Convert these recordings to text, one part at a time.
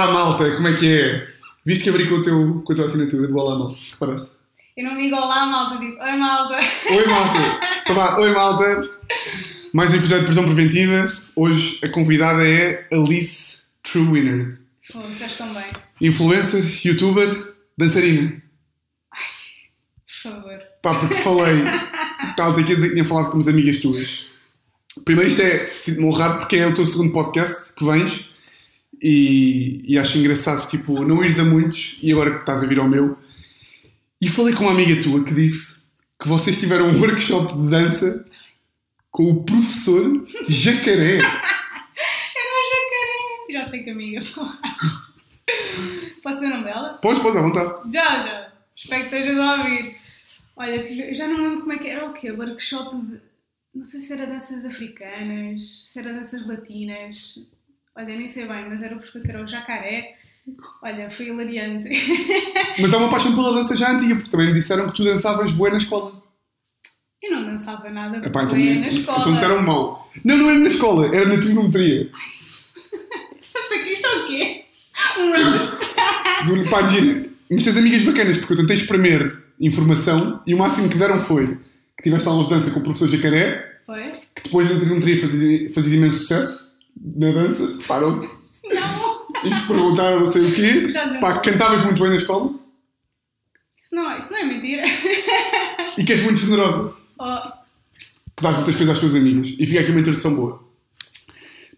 Olá malta, como é que é? Viste que abri com, o teu, com a tua assinatura do Olá malta? Reparaste? Eu não digo olá, malta, digo oi, malta. Oi malta! Então vá, oi malta! Mais um episódio de prisão preventiva. Hoje a convidada é Alice Truewinner. Pô, disseste tão bem. Influencer, youtuber, dançarina. Por favor. Pá, porque falei. Estava aqui a dizer que tinha falado com umas amigas tuas. Primeiro, isto é. Sinto-me honrado porque é o teu segundo podcast que vens e, e acho engraçado, tipo, não ires a muitos e agora que estás a vir ao meu. E falei com uma amiga tua que disse que vocês tiveram um workshop de dança com o professor Jacaré. Era uma jacaré. Já sei que amiga. Posso ser o nome dela? Podes, podes, à vontade. Já, já. Espero que estejas a ouvir. Olha, eu já não lembro como é que era o quê? Workshop de. Não sei se era danças africanas, se era danças latinas. Olha, nem sei bem, mas era o professor que era o jacaré. Olha, foi hilariante. Mas há uma paixão pela dança já antiga, porque também me disseram que tu dançavas boa na escola. Eu não dançava nada Epá, então, bué na escola. então disseram mal. Não, não era na escola, era na trigonometria. Que isto é o quê? Do, pá, imagina, mas tens amigas bacanas, porque eu tentei espremer informação e o máximo que deram foi que tiveste aulas de dança com o professor Jacaré, Foi? que depois na trigonometria fazia, fazia imenso sucesso na dança, param-se, Não! e te perguntaram não sei o quê, pá, que cantavas muito bem na escola Isso não, isso não é mentira. e que és muito generosa, Oh, que dás muitas coisas às tuas amigas. E fica aqui uma introdução boa.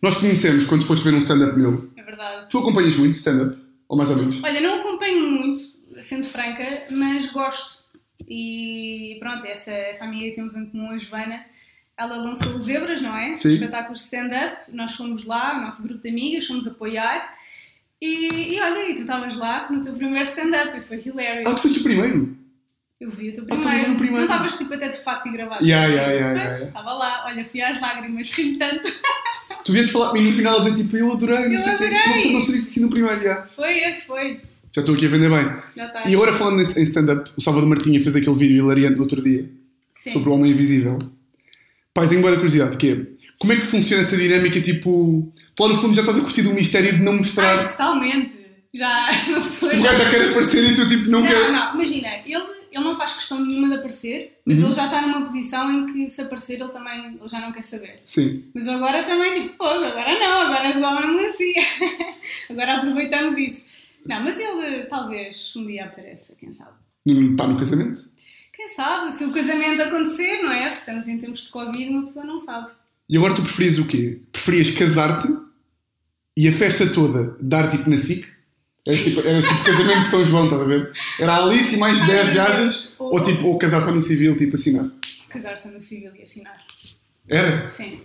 Nós conhecemos quando foste ver um stand-up meu. é verdade. Tu acompanhas muito stand-up? Ou mais ou menos? Olha, não acompanho muito, sendo franca, mas gosto. E pronto, essa, essa amiga que temos em comum, a Joana, ela lançou os Zebras, não é? Sim. Espetáculos de stand-up. Nós fomos lá, o nosso grupo de amigas, fomos apoiar. E, e olha, e tu estavas lá no teu primeiro stand-up e foi hilarious. Ah, tu foste o primeiro? Eu vi o teu Ah, tu primeiro. o primeiro. Não estavas tipo até de fato e gravado. Yeah, yeah, yeah, yeah, yeah. Estava lá, olha, fui às lágrimas, ri tanto. Tu vieste falar comigo no final a dizer tipo, eu adorei, não Eu sei o. Não sei, não sei se assim no primeiro, já. Foi esse, foi. Já estou aqui a vender bem. Já. E agora falando em stand-up, o Salvador Martinha fez aquele vídeo hilariante no outro dia Sim. sobre o Homem Invisível. Pai, tenho boa curiosidade, que é, como é que funciona essa dinâmica, tipo, tu lá no fundo já estás a curtir do mistério de não mostrar, totalmente. Já não sei. o gajo já quer aparecer e tu tipo, não, Não, quer. não, imagina, ele, ele não faz questão nenhuma de aparecer, mas Uhum. ele já está numa posição em que se aparecer ele também ele já não quer saber. Sim. Mas agora também, tipo, pô, agora não, agora és o homem melancia. agora aproveitamos isso. Não, mas ele talvez um dia apareça, quem sabe. No, pá, no casamento. Quem sabe, se o casamento acontecer, não é? Estamos em tempos de Covid, uma pessoa não sabe. E agora tu preferias o quê? Preferias casar-te e a festa toda dar tipo na SIC? Eras tipo, eras tipo casamento de São João, estás a ver? Era a Alice e mais Ai, 10 meu gajas? Deus. Ou tipo, ou casar só no civil, tipo assinar? Casar-se no civil e assinar. Era? Sim.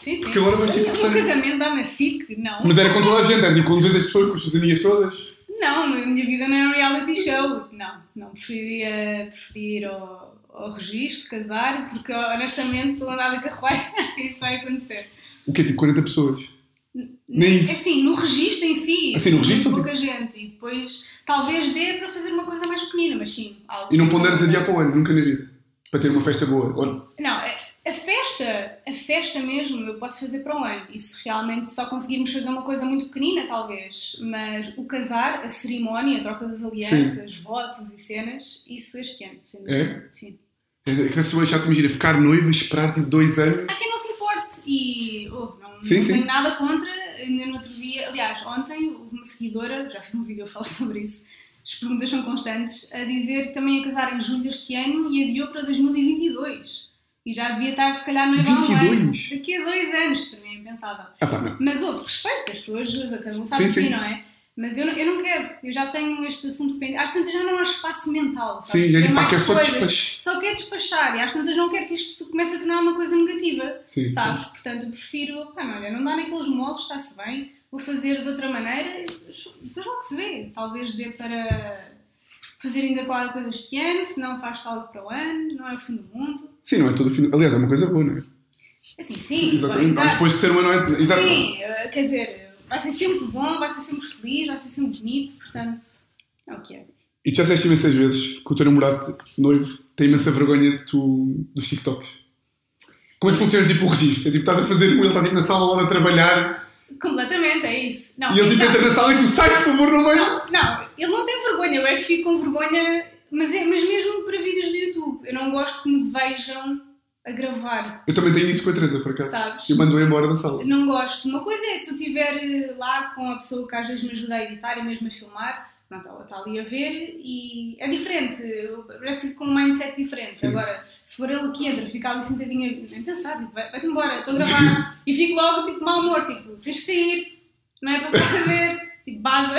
Sim, sim. Porque agora vais ter que O votar- casamento dá na SIC? Não. Mas era com toda a gente, era tipo com 200 pessoas, com as tuas amigas todas. Não, a minha vida não é um reality show. Não, não. Preferia ir ao, ao registro, casar, porque honestamente, pelo andar da carruagem, acho que isso vai acontecer. O quê? Tipo 40 pessoas? Nem isso. É assim, no registro em si. Assim, no registro, Pouca gente. E depois, talvez dê para fazer uma coisa mais pequenina, mas sim. E não que ponderas adiar para o ano, nunca na vida. Para ter uma festa boa. Ou- Não, a a festa, a festa mesmo, eu posso fazer para um ano. E se realmente só conseguirmos fazer uma coisa muito pequenina, talvez. Mas o casar, a cerimónia, a troca das alianças, votos e cenas, isso este ano. sem. É? Sim. Que deve ser deixar-te, imagina, ficar noiva, esperar tipo dois anos. Há quem não se importe. E oh, não, Sim, não sim. tenho nada contra. Ainda no outro dia, aliás, ontem houve uma seguidora, já fiz um vídeo a falar sobre isso. As perguntas são constantes, a dizer que também ia casar em julho deste ano e adiou para 2022. E já devia estar, se calhar, há um 22? ano. Daqui a dois anos, para mim é impensável. Ah. Mas houve respeito, as pessoas, cada um sabe Sim, de si, sim. não é? Mas eu não, eu não quero, eu já tenho este assunto pendente. Às tantas já não há espaço mental, sabes? Sim, é pá, mais só coisas. despach- Só quer despachar e às tantas não quero que isto comece a tornar uma coisa negativa, Sim, sabes? Portanto, eu prefiro, pá, não, olha, não dá naqueles moldes, está-se bem, vou fazer de outra maneira depois logo se vê. Talvez dê para fazer ainda qualquer coisa este ano, se não faz algo para o ano, não é o fim do mundo. Sim, não é todo o fim. Aliás, é uma coisa boa, não é? Assim, sim, Exatamente. bom, Mas depois de ser uma noite. Exato. Sim, eh, quer dizer, vai ser sempre bom, vai ser sempre feliz, vai ser sempre bonito, portanto, é o que é. E tu já disseste imensas vezes que o teu namorado noivo tem imensa vergonha de tu, dos TikToks. Como é que funciona tipo o registro? É tipo, estás a fazer, ele está tipo, na sala lá a trabalhar Completamente, é isso. Não, E ele tipo entra na sala e tu sai, por favor, não venha. Não, não, ele não tem vergonha, eu é que fico com vergonha, mas, é, mas mesmo para vídeos do YouTube, eu não gosto que me vejam a gravar. Eu também tenho isso com a Teresa, por acaso. Sabes? Eu mando-a embora da sala. Não gosto. Uma coisa é se eu estiver lá com a pessoa que às vezes me ajuda a editar e mesmo a filmar, pronto, ela está ali a ver e é diferente. Parece com um mindset diferente. Sim. Agora, se for ele que entra, fica ali sentadinho a nem pensar, tipo, vai- vai-te embora, estou a gravar e fico logo tipo mau humor, tipo, tens de sair, não é para saber, tipo, baza.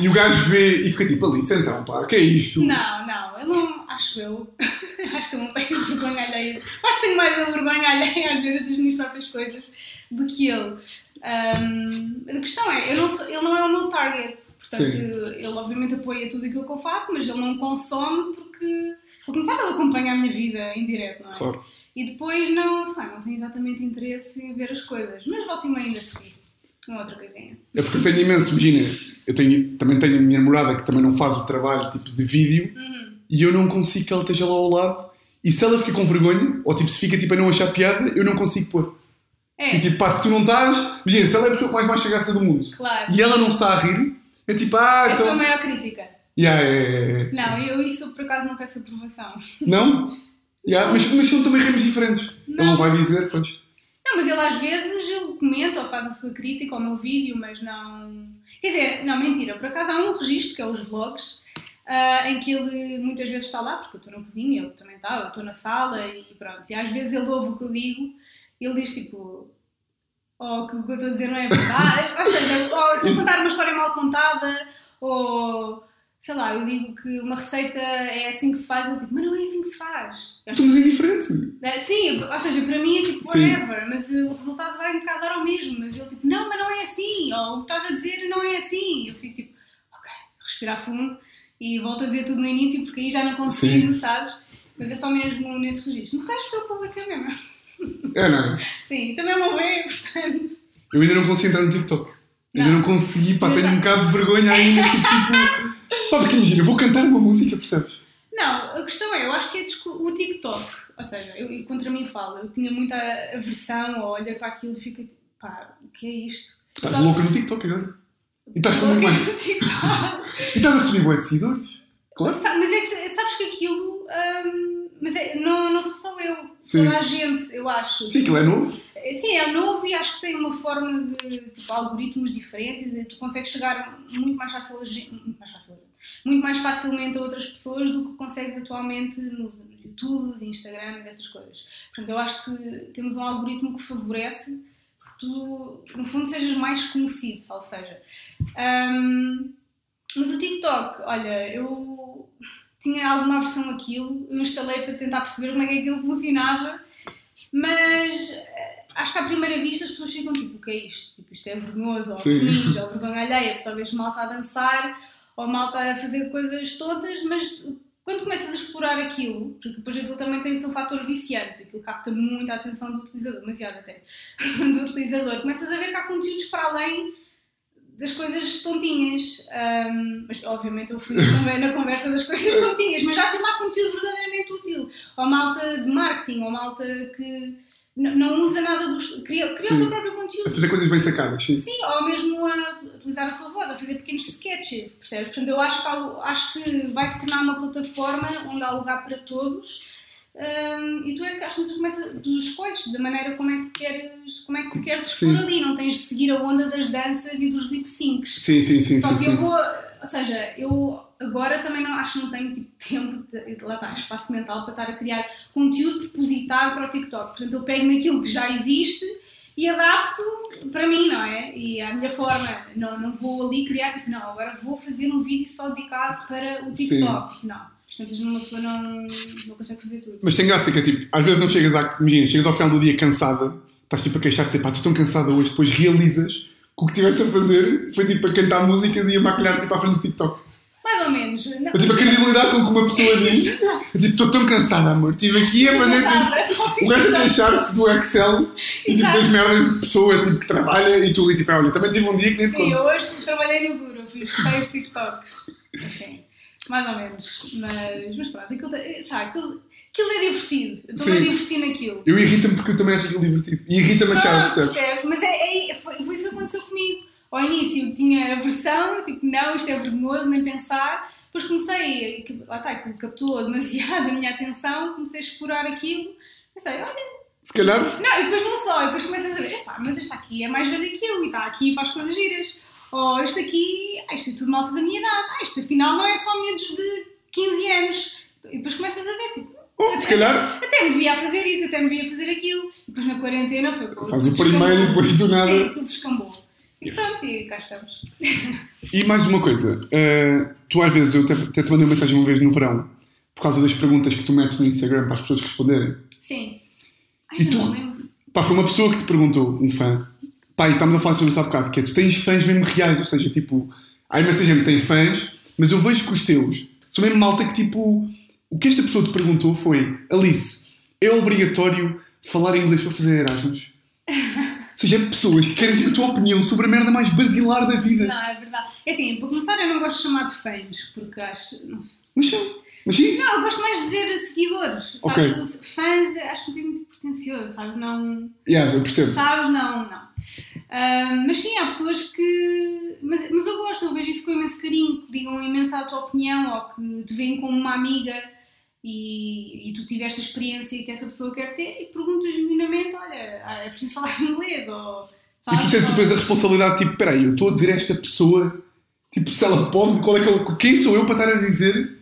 E o gajo vê e fica tipo ali, então, pá, que é isto? Não, não, eu não, acho eu, acho que eu não tenho vergonha alheia. Acho que tenho mais a vergonha alheia às vezes das minhas próprias coisas do que ele. Ahm, a questão é, não sou- ele não é o meu target, portanto, Sim. ele obviamente apoia tudo aquilo que eu faço, mas ele não consome porque, por começar, ele acompanha a minha vida em direto, não é? Claro. E depois não, sei não tem exatamente interesse em ver as coisas, mas volto e meia ainda seguir. Uma outra coisinha. É porque eu tenho imenso, imagina, eu tenho, também tenho a minha namorada que também não faz o trabalho tipo de vídeo Uhum. e eu não consigo que ela esteja lá ao lado e se ela fica com vergonha, ou tipo se fica tipo a não achar piada, eu não consigo pôr. É, E, tipo, pá, se tu não estás, imagina, se ela é a pessoa mais baixa graça do mundo claro. e ela não está a rir, é tipo, ah, É a tua então. maior crítica. Yeah, é, é, é. Não, eu isso por acaso não peço aprovação. Não? Yeah, mas, mas são também ramos diferentes. Ele não vai dizer, pois. Não, mas ele às vezes ele comenta ou faz a sua crítica ao meu vídeo, mas não. Quer dizer, não, mentira. Por acaso há um registro que é os vlogs, ah, em que ele muitas vezes está lá, porque eu estou na cozinha, ele também está, eu estou na sala e pronto. E às vezes ele ouve o que eu digo ele diz tipo. Ou que o que eu estou a dizer não é verdade. ou seja, ou estou a contar uma história mal contada, ou. Sei lá, eu digo que uma receita é assim que se faz, ele digo, mas não é assim que se faz. Eu Estamos indiferentes. é, Sim, ou seja, para mim é tipo Sim. whatever, mas uh, o resultado vai um bocado dar ao mesmo. Mas ele tipo, não, mas não é assim, ou o que estás a dizer não é assim. Eu fico tipo, ok, respirar fundo e volto a dizer tudo no início porque aí já não consigo, Sim. sabes? Mas é só mesmo nesse registro. No resto o público é mesmo. É, não é? Sim, também não vê, portanto. Eu ainda não consigo entrar no TikTok. Ainda Não. não consegui, pá, tenho um não. bocado de vergonha ainda, tipo, tipo. Pá, porque imagina, eu vou cantar uma música, percebes? Não, a questão é, eu acho que é o TikTok, ou seja, eu, contra mim falo, eu tinha muita aversão, olha para aquilo e fica tipo, pá, o que é isto? Estás Só- louca no TikTok agora. E estás com muito. E estás a subir bué de seguidores. Claro. Mas é que sa- sabes que aquilo. hum, mas é, não, não sou só eu, Sim. toda a gente, eu acho. Sim, aquilo é novo. É, Sim, é novo e acho que tem uma forma de tipo, algoritmos diferentes e tu consegues chegar muito mais, facil, muito, mais facil- muito mais facilmente a outras pessoas do que consegues atualmente no YouTube, Instagram e dessas coisas. Portanto, eu acho que temos um algoritmo que favorece que tu, no fundo, sejas mais conhecido, ou seja. hum, mas o TikTok, olha, eu tinha alguma aversão àquilo, eu instalei para tentar perceber como é que aquilo funcionava, mas eh, acho que à primeira vista as pessoas ficam tipo, o que é isto? Tipo, isto é vergonhoso, ou cringe, ou vergonha alheia, só vês malta a dançar, ou malta a fazer coisas todas, mas quando começas a explorar aquilo, porque depois aquilo também tem o seu fator viciante, aquilo capta muito a atenção do utilizador, demasiado até, do utilizador, começas a ver que há conteúdos para além das coisas tontinhas. Ahm, mas obviamente eu fui também na conversa das coisas tontinhas, mas já vi lá conteúdo verdadeiramente útil. Ou malta de marketing, ou malta que não usa nada dos. cria, cria o seu próprio A conteúdo. fazer coisas bem sacadas, sim. Sim, ou mesmo a utilizar a sua voz, a fazer pequenos sketches, percebes? Portanto, eu acho que, acho que vai se tornar uma plataforma onde há lugar para todos. Hum, e tu é que às vezes começa, tu escolhes da maneira como é que queres, como é que queres expor Sim. ali, não tens de seguir a onda das danças e dos lip syncs. Sim, sim, sim, Só sim. que sim. eu vou, ou seja, eu agora também não acho que não tenho tipo, tempo, de, lá está, espaço mental para estar a criar conteúdo propositado para o TikTok. Portanto, eu pego naquilo que já existe e adapto para mim, não é? E à minha forma, não, não vou ali criar, tipo, não, agora vou fazer um vídeo só dedicado para o TikTok. Não. Portanto, uma pessoa não, não consegue fazer tudo. Mas tem graça que é tipo, às vezes não chegas à. Imagina, chegas ao final do dia cansada, estás tipo a queixar-te, dizer, pá, estou tão cansada hoje, depois realizas que o que estiveste a fazer foi tipo a cantar músicas e a maquilhar tipo à frente do TikTok. Mais ou menos. Não. É tipo a credibilidade com que uma pessoa diz. É tipo, estou tão cansada, amor, estive aqui a fazer tipo. É O gajo a queixar-se do Excel e tipo das merdas de pessoa tipo, que trabalha e tu ali tipo, olha, também tive um dia que nem te Sim, eu conto. hoje trabalhei no duro, fiz seis TikToks. Enfim, mais ou menos. Mas, mas pronto, aquilo, tem- sabe, aquilo, aquilo é divertido. Eu estou-me a divertir naquilo. Eu irrita-me porque eu também acho aquilo divertido. E irrita-me achar, Ah, percebes? Mas é, é- foi, foi isso que aconteceu comigo. ao início tinha aversão, tipo, não, isto é vergonhoso, nem pensar. Depois comecei, lá está, aquilo captou demasiado a minha atenção, comecei a explorar aquilo. Pensei, olha, Se calhar. não, e depois não só, e depois começas a ver, epá, mas este aqui é mais velho que eu, e está aqui e faz coisas giras. Ou este aqui, ah, isto é tudo malta da minha idade, ah, isto afinal não é só menos de 15 anos. E depois começas a ver, tipo, Oh, se calhar. até me via a fazer isto, até me via a fazer aquilo. E depois na quarentena foi quando Faz o descambou. primeiro e depois do nada. Sim, aquilo descambou. E pronto, e cá estamos. E mais uma coisa, eh, tu às vezes, eu até, até te mandei uma mensagem uma vez no verão, por causa das perguntas que tu metes no Instagram para as pessoas responderem. Sim. Ai, E tu-. Pá, foi uma pessoa que te perguntou, um fã. Pá, e estamos a falar sobre isso há bocado, que é tu tens fãs mesmo reais, ou seja, tipo, há imensa gente que tem fãs, mas eu vejo que os teus são mesmo malta que tipo. O que esta pessoa te perguntou foi: Alice, é obrigatório falar inglês para fazer Erasmus? Ou seja, é pessoas que querem ter a tua opinião sobre a merda mais basilar da vida. Não, é verdade. É assim, para começar, eu não gosto de chamar de fãs, porque acho. Não sei. Mas mas sim. Não, eu gosto mais de dizer seguidores. Ok. Sabes? Fãs, acho um bocadinho muito pretencioso, sabes? Não. Yeah, eu percebo. Sabes? Não, não. Ah, mas sim, há pessoas que. Mas, mas eu gosto, eu vejo isso com imenso carinho, que digam imenso a tua opinião ou que te veem como uma amiga e, e tu tiveste a experiência que essa pessoa quer ter e perguntas genuinamente: olha, ah, é preciso falar inglês ou. E tu sabes? sentes depois a responsabilidade, tipo, peraí, eu estou a dizer a esta pessoa, tipo, se ela pode, qual é que eu, quem sou eu para estar a dizer?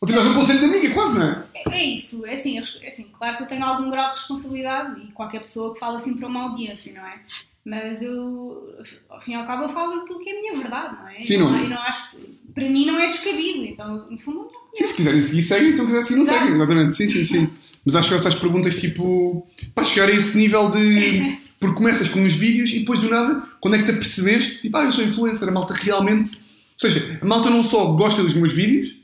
Ou tivesse um conselho de amiga, quase, não é? É é isso, é assim, é é assim, claro que eu tenho algum grau de responsabilidade e qualquer pessoa que fala assim para uma audiência, não é? Mas eu, ao fim e ao cabo, eu falo aquilo que é a minha verdade, não é? Sim, não é? não acho, para mim não é descabido, então, no fundo, não Sim, conheço. se quiserem seguir, seguem, se não quiserem seguir, não Exato. seguem, exatamente. Sim, sim, sim. Mas acho que essas perguntas, tipo, para chegar a esse nível de. Porque começas com uns vídeos e depois do nada, quando é que te apercebeste, tipo, ah, eu sou influencer, a malta realmente. Ou seja, a malta não só gosta dos meus vídeos,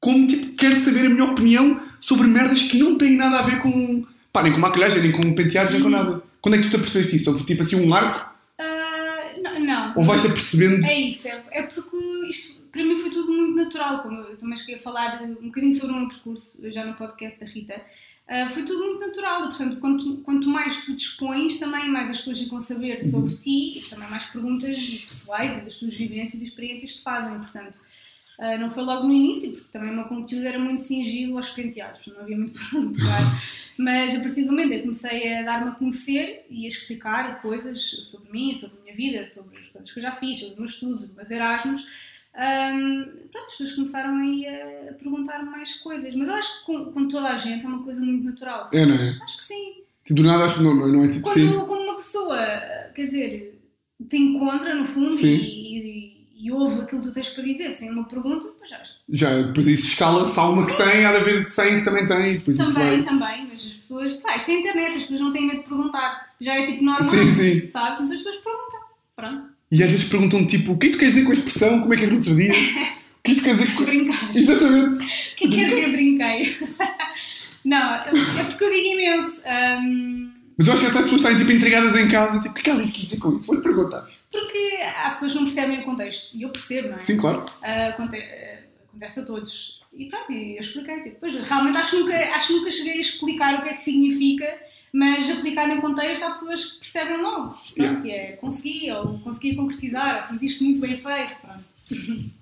como, tipo, quer saber a minha opinião sobre merdas que não têm nada a ver com. pá, nem com maquilhagem, nem com penteados, nem com nada. Quando é que tu te apercebeste isso? Houve tipo assim um arco? Ah, não, não. Ou vais-te apercebendo? É isso, é, é porque isto para mim foi tudo muito natural, como eu também cheguei a falar um bocadinho sobre o meu percurso, já no podcast da Rita. Ah, foi tudo muito natural, portanto, quanto, quanto mais tu dispões, também mais as pessoas ficam a saber sobre ti e também mais perguntas pessoais e das tuas vivências e experiências te fazem, portanto. Ah, não foi logo no início, porque também o meu conteúdo era muito cingido aos penteados, não havia muito para onde pegar. Mas a partir do momento que comecei a dar-me a conhecer e a explicar coisas sobre mim, sobre a minha vida, sobre as coisas que eu já fiz, sobre os meus estudos, os meus Erasmus, hum, pronto, as pessoas começaram aí a perguntar mais coisas. Mas eu acho que com, com toda a gente é uma coisa muito natural. É, não é? Acho que sim. Tipo, do nada acho que não, não, é tipo sim. Quando, quando uma pessoa, quer dizer, te encontra no fundo Sim. e, e, e ouve aquilo que tu tens para dizer sem uma pergunta, depois já. Já, depois isso escala, se há uma que tem, há de haver 100 que também tem, depois Também, também, mas as pessoas, tá, isto é internet, as pessoas não têm medo de perguntar. Já é tipo normal, Sim, sim. sabes? Então as pessoas perguntam. Pronto. E às vezes perguntam tipo, o que é que tu queres dizer com a expressão? Como é que era no outro dia? O que é que tu queres dizer com. Brincaste. Exatamente. O que quer dizer brinquei? não, é porque eu digo imenso. hum, Mas eu acho que essas pessoas estarem tipo intrigadas em casa, tipo, o que é que ela quer dizer com isso? Vou-lhe perguntar. Porque há pessoas que não percebem o contexto. E eu percebo, não é? Sim, claro. Ah, acontece a todos. E pronto, e eu expliquei. Tipo, pois, realmente acho que, nunca, acho que nunca cheguei a explicar o que é que significa, mas aplicado em contexto há pessoas que percebem logo. Portanto, Yeah. que é consegui, ou consegui concretizar, ou fiz isto muito bem feito. Pronto.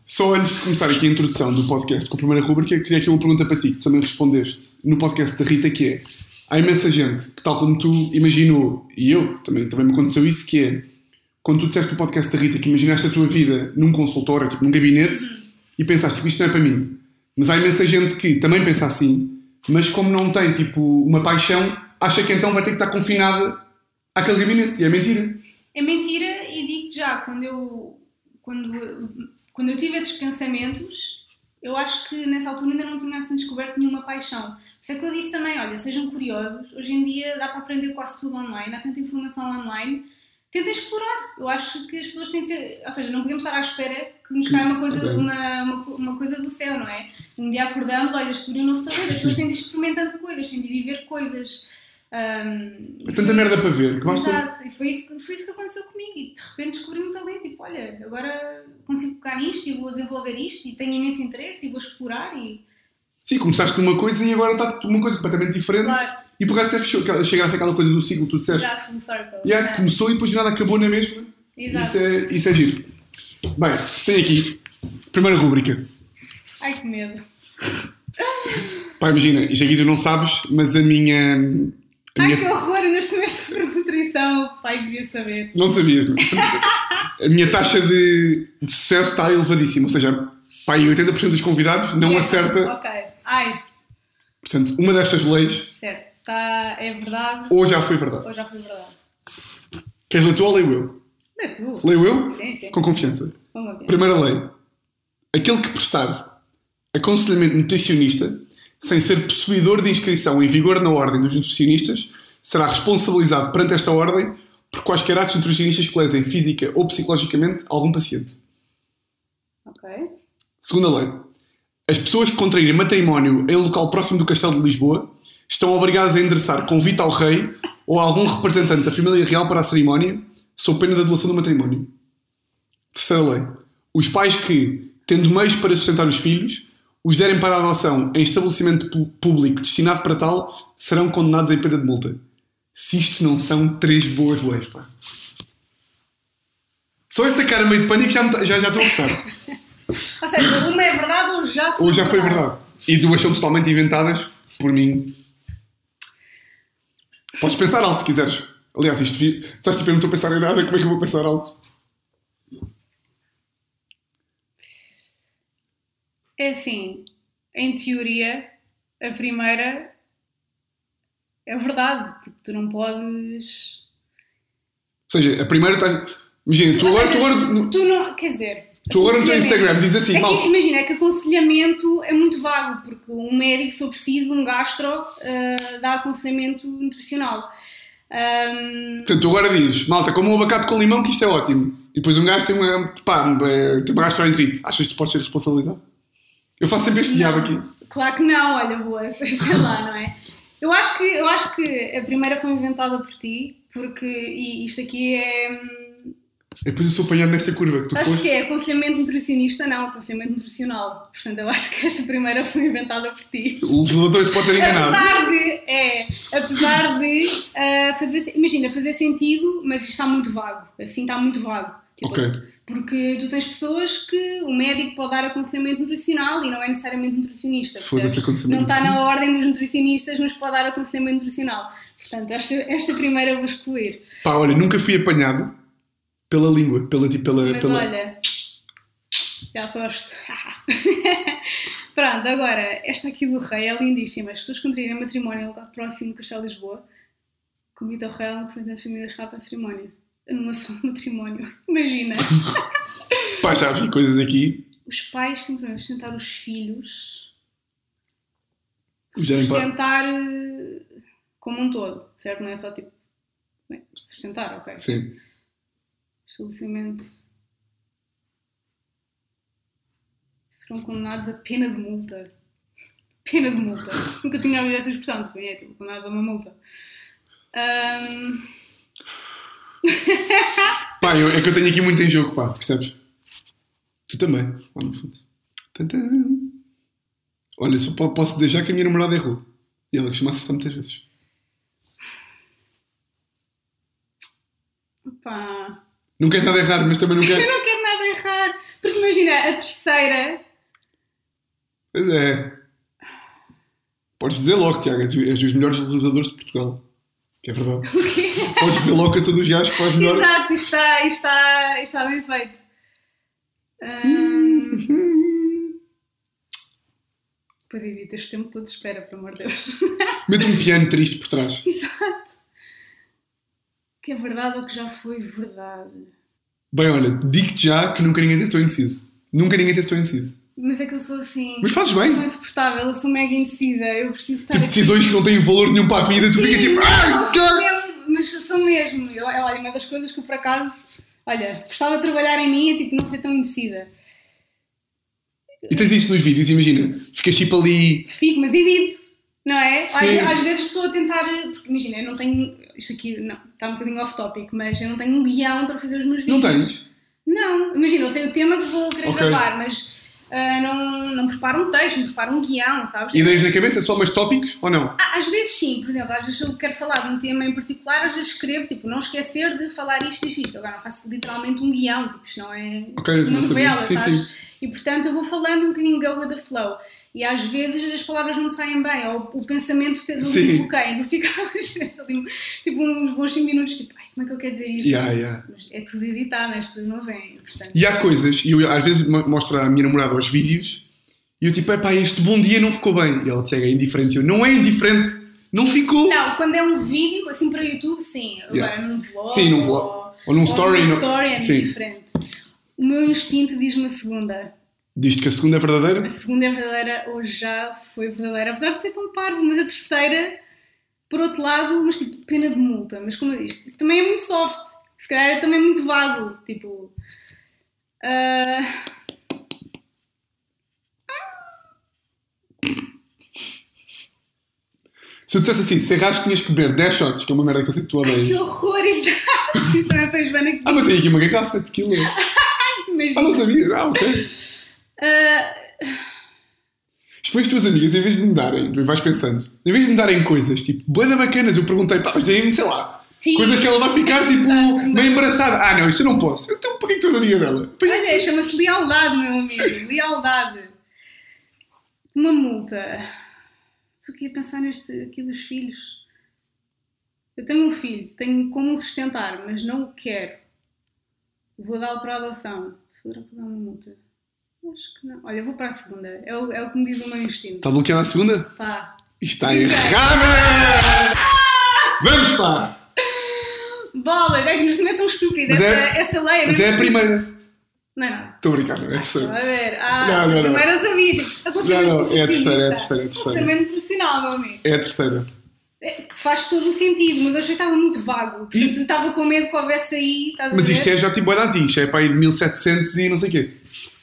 Só antes de começar aqui a introdução do podcast com a primeira rubrica, queria aqui uma pergunta para ti, que também respondeste no podcast da Rita, que é há imensa gente que, tal como tu imaginou, e eu também, também me aconteceu isso, que é quando tu disseste no podcast da Rita que imaginaste a tua vida num consultório, tipo num gabinete, e pensaste, tipo, isto não é para mim. Mas há imensa gente que também pensa assim, mas como não tem, tipo, uma paixão, acha que então vai ter que estar confinada àquele gabinete. E é mentira. É mentira e digo-te já, quando eu, quando, quando eu tive esses pensamentos, eu acho que nessa altura ainda não tinha assim descoberto nenhuma paixão. Por isso é que eu disse também, olha, sejam curiosos, hoje em dia dá para aprender quase tudo online, há tanta informação online, tentem explorar. Eu acho que as pessoas têm de ser, ou seja, não podemos estar à espera que nos caia uma coisa, uma, uma, uma coisa do céu, não é? Um dia acordamos, olha, descobri um novo talento, as pessoas têm de ir experimentando coisas, têm de viver coisas. Ahm, É tanta merda para ver que basta. Exato, e foi isso, que- foi isso que aconteceu comigo. E de repente descobri um talento. Tipo, olha, agora consigo tocar nisto e vou desenvolver isto e tenho imenso interesse e vou explorar. E Sim, começaste numa coisa e agora está uma coisa completamente diferente. Claro. E por resto é fechou. aquela- Chegasse àquela coisa do ciclo que tu disseste. já full circle. Yeah, né? começou e depois de nada acabou na mesma. Exato. Isso é, isso é giro. Bem, tem aqui. Primeira rúbrica. Ai que medo. Pá, imagina, isto aqui tu não sabes, mas a minha. A Ai minha que horror, ainda estive sobre nutrição. O pai queria saber. Não sabias, não? A minha taxa de, de sucesso está elevadíssima. Ou seja, pá, aí 80% dos convidados não Yeah, acerta. Ok. Ai, Portanto, uma destas leis certo. Está, é verdade ou já foi verdade. ou já foi verdade? Queres ler tu ou leio eu? É tu. Leio eu? Sim, sim. Com confiança. Vamos ver. Primeira lei. Aquele que prestar aconselhamento nutricionista sem ser possuidor de inscrição em vigor na Ordem dos Nutricionistas será responsabilizado perante esta Ordem por quaisquer atos nutricionistas que lesem física ou psicologicamente algum paciente. Ok. Segunda lei. As pessoas que contraírem matrimónio em local próximo do Castelo de Lisboa estão obrigadas a endereçar convite ao rei ou a algum representante da família real para a cerimónia, sob pena da doação do matrimónio. Terceira lei. Os pais que, tendo meios para sustentar os filhos, os derem para a adoção em estabelecimento público destinado para tal, serão condenados em pena de multa. Se isto não são três boas leis, pá. Só essa cara meio de pânico já, me tá- já, já estou a gostar. Ou seja, uma é verdade ou já foi Ou já foi verdade. E duas são totalmente inventadas por mim. Podes pensar alto se quiseres. Aliás, isto vi... Sabes, tipo, eu não estou a pensar em nada, como é que eu vou pensar alto? É assim, em teoria, a primeira é verdade. Tipo, tu não podes. Ou seja, a primeira estás... Imagina, tu agora, tu agora, tu não. Quer dizer. Tu agora no teu Instagram diz assim, É que, malta. imagina, é que aconselhamento é muito vago, porque um médico, se eu preciso, um gastro, ah, dá aconselhamento nutricional. Ahm, Portanto, tu agora dizes, malta, como um abacate com limão, que isto é ótimo. E depois um gajo tem uma, pá, tem uma gastroenterite. Achas que tu podes ser responsabilizado? Eu faço sempre este diabo aqui. Claro que não, olha, boa, sei lá, não é? Eu acho que, eu acho que a primeira foi inventada por ti, porque e isto aqui é. Hum, E depois eu sou apanhado nesta curva que tu Acho foste. que é aconselhamento nutricionista, não, aconselhamento nutricional. Portanto, eu acho que esta primeira foi inventada por ti. O legislador pode ter enganado. Apesar de, é, apesar de ah, fazer, imagina, fazer sentido, mas isto está muito vago. Assim está muito vago. Tipo, Ok. Porque tu tens pessoas que o médico pode dar aconselhamento nutricional e não é necessariamente nutricionista. Foda-se, aconselhamento Não está na ordem dos nutricionistas, mas pode dar aconselhamento nutricional. Portanto, esta, esta primeira eu vou excluir. Pá, olha, nunca fui apanhado pela língua, pela, tipo, pela, Mas pela... olha, já foste. Pronto, agora, esta aqui do rei é lindíssima. As pessoas contraírem matrimónio em lugar próximo do Castelo de Lisboa, convida o rei a frente da família real para a cerimónia. Anulação de matrimónio. Imagina. Pá, já vi coisas aqui. Os pais simplesmente sustentar os filhos, para... sustentar eh, como um todo, certo? Não é só tipo. bem, Sustentar, ok. Sim. Estabelecimento. Serão condenados a pena de multa. Pena de multa. Nunca tinha ouvido essa expressão, porque é tipo, condenados a uma multa. Ahm, Pá, eu- é que eu tenho aqui muito em jogo, pá, percebes? Tu também, lá no fundo. Olha, só po- posso dizer já que a minha namorada errou. E ela costuma acertar muitas vezes. pá. Não quer nada errar, mas também não Eu quer. não quero nada errar. Porque imagina, a terceira. Pois é. Podes dizer logo, Tiago, és dos melhores realizadores de Portugal. Que é verdade. Podes dizer logo que eu sou dos gajos que faz melhor. Exato, isto está, isto está, isto está bem feito. Ahm, Depois editas o tempo todo espera, pelo amor de Deus. Mete um piano triste por trás. Exato. Que é verdade ou que já foi verdade. Bem, olha, digo-te já que nunca ninguém teve tão indeciso. Nunca ninguém teve tão indeciso. Mas é que eu sou assim. Mas fazes bem. Eu sou insuportável, eu sou mega indecisa. Eu preciso estar Tipo, decisões que não têm valor nenhum para a vida, tu ficas tipo. "Ah, sou que-" mesmo, mas sou mesmo. Eu, olha, uma das coisas que eu por acaso. Olha, gostava de trabalhar em mim é tipo não ser tão indecisa. E tens isto nos vídeos, imagina. Ficas tipo ali. Fico, mas edito, não é? Às, às vezes estou a tentar. Porque imagina, eu não tenho. Isto aqui não, está um bocadinho off topic, mas eu não tenho um guião para fazer os meus Não vídeos. tens? Não, imagina, eu sei o tema que vou querer Ok. gravar, mas ah, não, não preparo um texto, não preparo um guião, sabes? Ideias na cabeça, só mais tópicos ou não? Ah, Às vezes sim, por exemplo, às vezes eu quero falar de um tema em particular, às vezes escrevo, tipo, não esquecer de falar isto e isto. Agora não faço literalmente um guião, tipo, isto não é Ok, eu uma não sabia. novela, Sim, sabes? sim. E portanto eu vou falando um bocadinho go with the flow. E às vezes as palavras não saem bem, ou o pensamento um bloqueio, então fica ali, tipo uns bons 5 minutos, tipo, ai, como é que eu quero dizer isto? Yeah, yeah. Mas é tudo editado, coisas não vêm, portanto. E há coisas, e eu às vezes mo- mostro à minha namorada os vídeos e eu tipo, epá, este bom dia não ficou bem. E ela, Tiago, é indiferente. Eu, não é indiferente, não ficou. Não, quando é um vídeo, assim para o YouTube, sim. Agora Yeah. num vlog. Sim, num vlog. Ou, Ou num story, num não- story é Sim. diferente. O meu instinto diz-me a segunda. Diz-te que a segunda é verdadeira? A segunda é verdadeira ou já foi verdadeira. Apesar de ser tão parvo, mas a terceira, por outro lado, mas tipo, pena de multa. Mas como eu disse, isso também é muito soft. Se calhar é também muito vago. Tipo. ah, Se eu dissesse assim, se erraste tinhas que beber 10 shots, que é uma merda que eu sei que tu que odeias. horror, exato! Isso também fez bem aqui. Ah, mas tenho aqui uma garrafa de tequila. Imagina. Ah, não sabia. Ah, ok. Ah, Depois as tuas amigas, em vez de me darem, vais pensando, em vez de me darem coisas tipo, boeda bacanas, eu perguntei, pá, mas deem-me, sei lá, Sim. coisas que ela vai ficar tipo, meio embaraçada. Ah, não, isso eu não posso. Então, para que tu és amiga dela? Isso. é, chama-se lealdade, meu amigo. Lealdade. Uma multa. Estou aqui a pensar neste, aqui dos filhos. Eu tenho um filho, tenho como o sustentar, mas não o quero. Vou dá-lo para a adoção. Que dá uma multa? Acho que não. Olha, vou para a segunda. É o, é o que me diz o meu instinto. Está bloqueada a segunda? Tá. Está errada! Vamos, pá! Bola, já que nos é tão estúpida. Mas Essa, é- essa lei é Mas é a primeira. Não, é não. Estou a brincar, não é a Estou a terceira. ver. Ah, Não, não, não. primeiro eu sabia. Não, não, é a terceira, é a terceira, é a terceira. Pensamento profissional, meu amigo. É a terceira. É, que faz todo o sentido, mas hoje eu estava muito vago. Portanto, eu estava com medo que houvesse aí. Mas isto é já tipo antigo, isto é para ir de 1700 e não sei o quê.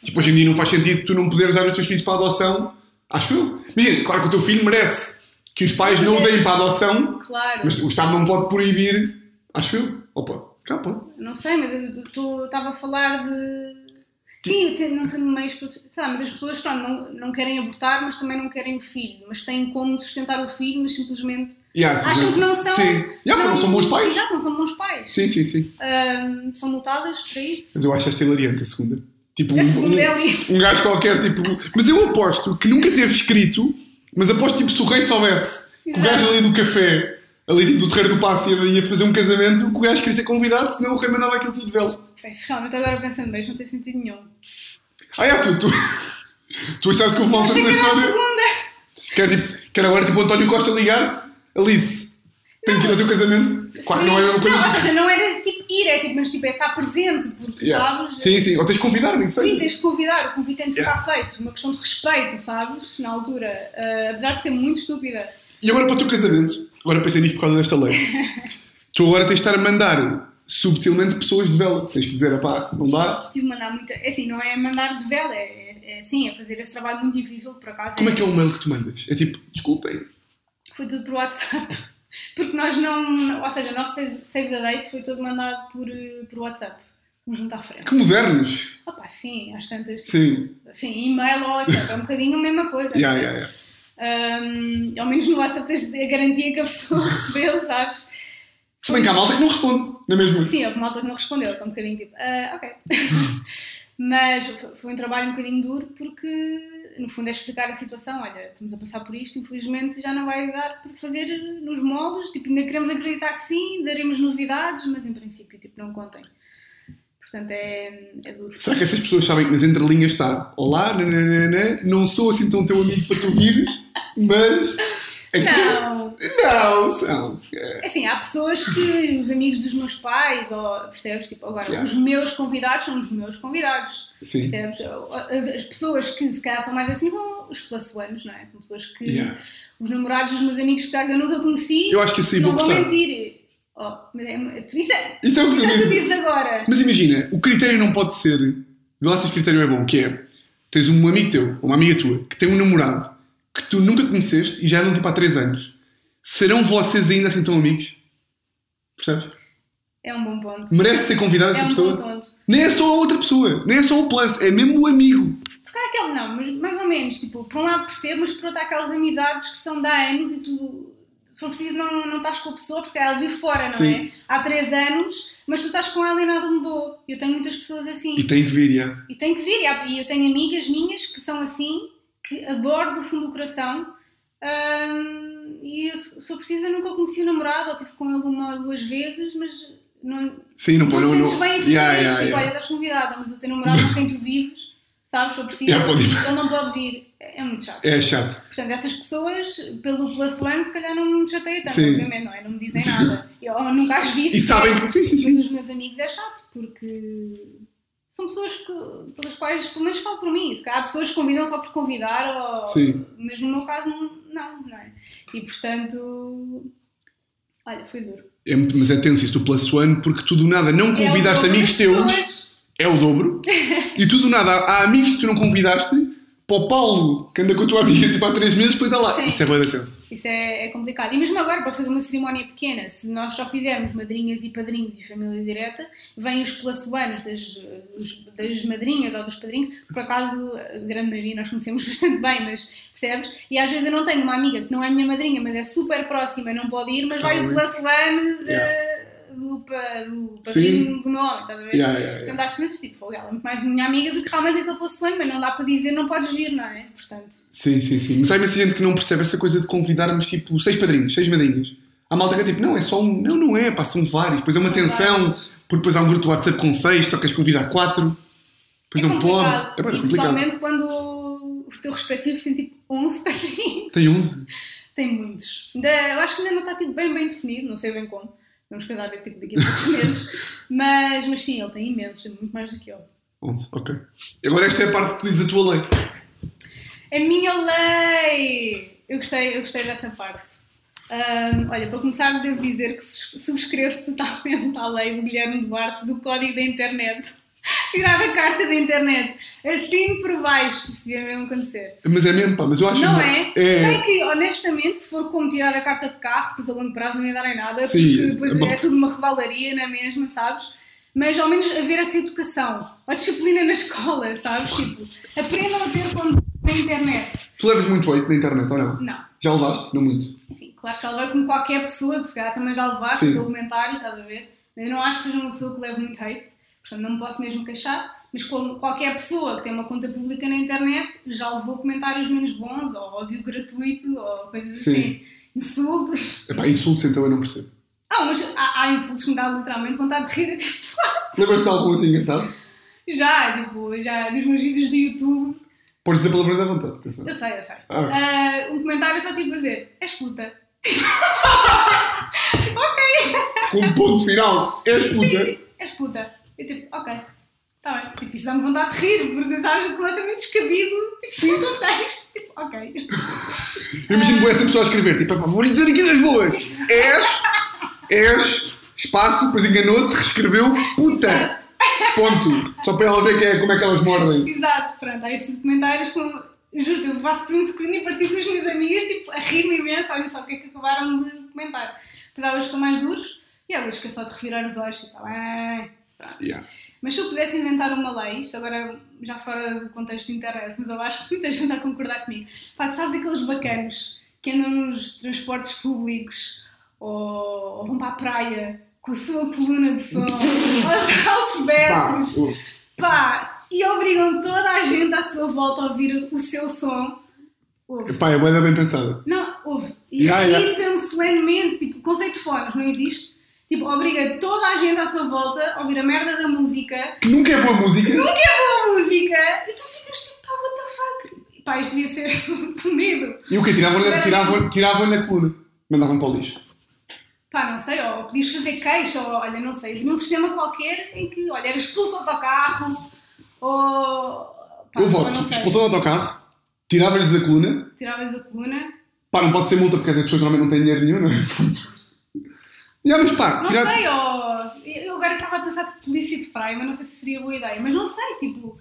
Tipo, hoje em dia não faz sentido tu não poderes dar os teus filhos para a adoção. Acho que não. Imagina, claro que o teu filho merece que os pais não o deem para a adoção, Claro. mas o Estado não pode proibir. Acho que eu. Opa, cá pode. Não sei, mas eu estava a falar de. Sim, eu te- não tenho meios para. Lá, mas as pessoas pronto, não, não querem abortar, mas também não querem o filho. Mas têm como sustentar o filho, mas simplesmente Yeah, acham que não são. Sim. Yeah, porque não são bons pais. Exato, não são bons pais. Sim, sim, sim. Ahm, são multadas para isso. Mas eu acho esta hilariante, a segunda. Tipo, A um, segunda é um, ali. um gajo qualquer, tipo. Mas eu aposto que nunca teve escrito, mas aposto tipo se o rei soubesse que o gajo ali do café, ali tipo, do terreiro do passo, ia, ia fazer um casamento, que o gajo queria ser convidado, senão o rei mandava aquilo tudo de vela. Bem, se realmente agora pensando bem, não tem sentido nenhum. Ah, é, tu, tu, tu achaste que houve uma altura na história que era, tipo, que era agora tipo o António Costa ligar-te, Alice, tenho que ir ao teu casamento. Claro que não é a mesma coisa. Não, ou seja, não era tipo ir, é tipo, mas tipo, é estar presente, porque Yeah. sabes. Sim, sim, ou tens de convidar, que seja. Sim, tens de convidar, o convite tem de Yeah. estar feito, uma questão de respeito, sabes? Na altura, Ah, apesar de ser muito estúpida. E agora para o teu casamento, agora pensei nisto por causa desta lei. tu agora tens de estar a mandar subtilmente pessoas de vela. Tens que dizer, pá, não dá. Tive de mandar muita. É assim, não é mandar de vela, é, é, é sim, é fazer esse trabalho muito difícil, por acaso. Como é que é o mail que tu mandas? É tipo, desculpem. Foi tudo por WhatsApp. Porque nós não. Ou seja, o nosso save, the date foi todo mandado por, eh, por WhatsApp. Vamos juntar à frente. Que modernos. Opa, sim, às tantas. Sim. Sim, e-mail ou WhatsApp, é um bocadinho a mesma coisa. Yeah, yeah, yeah. Um, ao menos no WhatsApp tens a garantia que a pessoa recebeu, sabes? Se bem que há malta que não responde, não é mesmo? Sim, houve uma altura que não respondeu, está um bocadinho tipo, ah, ok. Mas foi um trabalho um bocadinho duro porque, no fundo, é explicar a situação. Olha, estamos a passar por isto, infelizmente já não vai dar para fazer nos moldes. Tipo, ainda queremos acreditar que sim, daremos novidades, mas em princípio, tipo, não contem. Portanto, é, é duro. Será que essas pessoas sabem que nas entrelinhas está Olá, nananana, não sou assim tão teu amigo para tu vires, mas. É que- Não! Não, são. É. É Assim, há pessoas que, os amigos dos meus pais, ou percebes? Tipo, agora, Yeah. os meus convidados são os meus convidados. Sim. Percebes? As, as pessoas que se calhar são mais assim são os plus ones, não é? São pessoas que. Yeah. Os namorados dos meus amigos que eu nunca conheci. Eu acho que assim vou gostar. mentir. Oh, mas é, isso é, Isso é o que tu o tu dizes. agora. Mas imagina, o critério não pode ser. Vê lá se esse critério é bom, que é tens um amigo teu, ou uma amiga tua, que tem um namorado que tu nunca conheceste e já não tipo há 3 anos. Serão vocês ainda assim tão amigos? Percebes? É um bom ponto. Merece ser convidada É essa um pessoa? bom ponto. Nem é só a outra pessoa, nem é só o plus, é mesmo o amigo. Por Porque há aquele, não, mas mais ou menos, tipo, por um lado percebo, mas por outro há aquelas amizades que são de há anos e tu, se for preciso, não, não estás com a pessoa, porque ela vive fora, não Sim. é? Há três anos, mas tu estás com ela e nada mudou. Eu tenho muitas pessoas assim. E tem que vir, já. E tem que vir, há- e eu tenho amigas minhas que são assim, que adoro do fundo do coração. hum, e eu, preciso, eu nunca conheci o namorado, ou estive com ele uma ou duas vezes, mas não, Sim, não não, pode. Não, sentes não. bem a Yeah, isso. yeah, Tipo, yeah. olha, estás convidada, mas o teu namorado com quem tu vives, sabes, se for preciso, Yeah, pode ir. ele não pode vir. É, é muito chato. É chato. Portanto, essas pessoas, pelo plus one, se calhar não me chateia tanto, Sim. obviamente, não é? Não me dizem nada. Eu nunca as vi. E sabem que. Sim, sim, sim. Mas os meus amigos é chato, porque são pessoas que, pelas quais, pelo menos falo por mim, se calhar há pessoas que convidam só por convidar, ou Sim. mesmo no meu caso, não, não, é? E portanto, olha, foi duro. É mas é tenso isso do Plus One porque tu do nada não É o convidaste dobro amigos teus, pessoas. é o dobro, e tu do nada há, há amigos que tu não convidaste para o Paulo, que anda com a tua amiga tipo há 3 meses, depois está lá. Sim. Isso é bem tenso. Isso é, é complicado. E mesmo agora, para fazer uma cerimónia pequena, se nós só fizermos madrinhas e padrinhos e família direta, vêm os plus ones das, das madrinhas ou dos padrinhos, por acaso, a grande maioria nós conhecemos bastante bem, mas percebes? E às vezes eu não tenho uma amiga que não é minha madrinha, mas é super próxima, não pode ir, mas vai o Tá one Yeah. Do, do padrinho do meu homem, estás a ver? Yeah, yeah, yeah. Portanto, tipo, "Fogo, ela é muito mais minha amiga do que realmente aquele one, mas não dá para dizer não podes vir, não é? Portanto, Sim, sim, sim. Mas há imensa gente que não percebe essa coisa de convidarmos tipo seis padrinhos, seis madrinhas. Há malta que é tipo, não, é só um. Não, não é, pá, são vários. Depois é uma São tensão, vários. porque depois há um grupo do WhatsApp com seis, só queres convidar quatro. Depois não pode. É bem e complicado. Principalmente quando o teu respectivo tem tipo 11 padrinhos. Tem 11. Tem muitos. Ainda, eu acho que ainda não está tipo, bem, bem definido, não sei bem como. Vamos pensar ver tipo, daqui a poucos meses. Mas, mas sim, ele tem imensos, tem muito mais do que eu. 11, ok. Agora esta é a parte que tu dizes a tua lei. A minha lei! Eu gostei, eu gostei dessa parte. Ahm, olha, para começar, devo dizer que subscrevo totalmente a lei do Guilherme Duarte do código da internet. Tirar a carta da internet assim por baixo, se vier mesmo acontecer. Mas é mesmo, pá, mas eu acho Não uma- é? Sei que, honestamente, se for como tirar a carta de carro, depois a longo prazo não ia dar em nada, Sim, porque depois é bom. é tudo uma revalaria, não é mesmo, sabes? Mas ao menos haver essa educação, a disciplina na escola, sabes? Tipo, aprendam a ter controle na internet. Tu levas muito hate na internet, ou não? Não. Já levaste? Não muito. Assim, claro que ela vai como qualquer pessoa, se calhar também já levaste Sim. pelo comentário, estás a ver? Eu não acho que seja uma pessoa que leve muito hate, portanto não me posso mesmo queixar, mas como qualquer pessoa que tem uma conta pública na internet já levou comentários menos bons, ou ódio gratuito, ou coisas Sim. assim, insultos. Epá, insultos então eu não percebo. Ah, mas há, há insultos que me dá literalmente vontade de rir, tipo, Lembras-te de algum assim engraçado? já, tipo, já nos meus vídeos de YouTube, Podes dizer palavrão da vontade. atenção. eu sei, eu sei. Ah. Ah, um comentário só tipo a dizer, és puta. Com um ponto final. És puta. és puta. Eu tipo, ok, está bem. Tipo, isso dá-me vontade de rir, porque sabes completamente descabido, tipo, contexto. Tipo, ok. Eu imagino boa essa pessoa a escrever, tipo, "Epá, vou-lhe dizer aqui das boas. És, és, espaço, depois enganou-se, reescreveu, puta. Exato. Ponto. Só para ela ver que é, como é que elas mordem. Exato, pronto. Há esses comentários que estão. Juro, eu faço print screen e partilho com as minhas amigas, tipo, a rir-me imenso. Olha só o que é que acabaram de comentar. Depois que são mais duros e há outros que é só de revirar os olhos e está bem. Pronto. Yeah. Mas se eu pudesse inventar uma lei, isto agora já fora do contexto de internet, mas eu acho que muita gente vai concordar comigo. Pá, sabes aqueles bacanos que andam nos transportes públicos ou, ou vão para a praia com a sua coluna de som, aos altos berros, pá, e obrigam toda a gente à sua volta a ouvir o seu som. Ouve. pá, é boa bem pensada. Não, ouve. E Yeah, yeah. irritam-me solenemente. Tipo, o conceito de fones não existe. Tipo, obriga toda a gente à sua volta a ouvir a merda da música. Que nunca é boa música. Nunca é boa música. E tu ficas tipo, pá, what the fuck? Pá, isto devia ser punido. E o quê? Tiravam-lhe tiravam, tiravam a coluna. Mandavam para o lixo. Pá, não sei, ou podias fazer queixa, ou olha, não sei, havia um sistema qualquer em que, olha, era expulso do autocarro, ou. Pá, eu voto. Expulsão do autocarro. Tirava-lhes a coluna. Tiravas a coluna. Pá, não pode ser multa porque as pessoas normalmente não têm dinheiro nenhum, não é? Já, mas pá, Não tirar... sei, ou. Eu agora estava a pensar de polícia de praia, mas não sei se seria boa ideia. Mas não sei, tipo.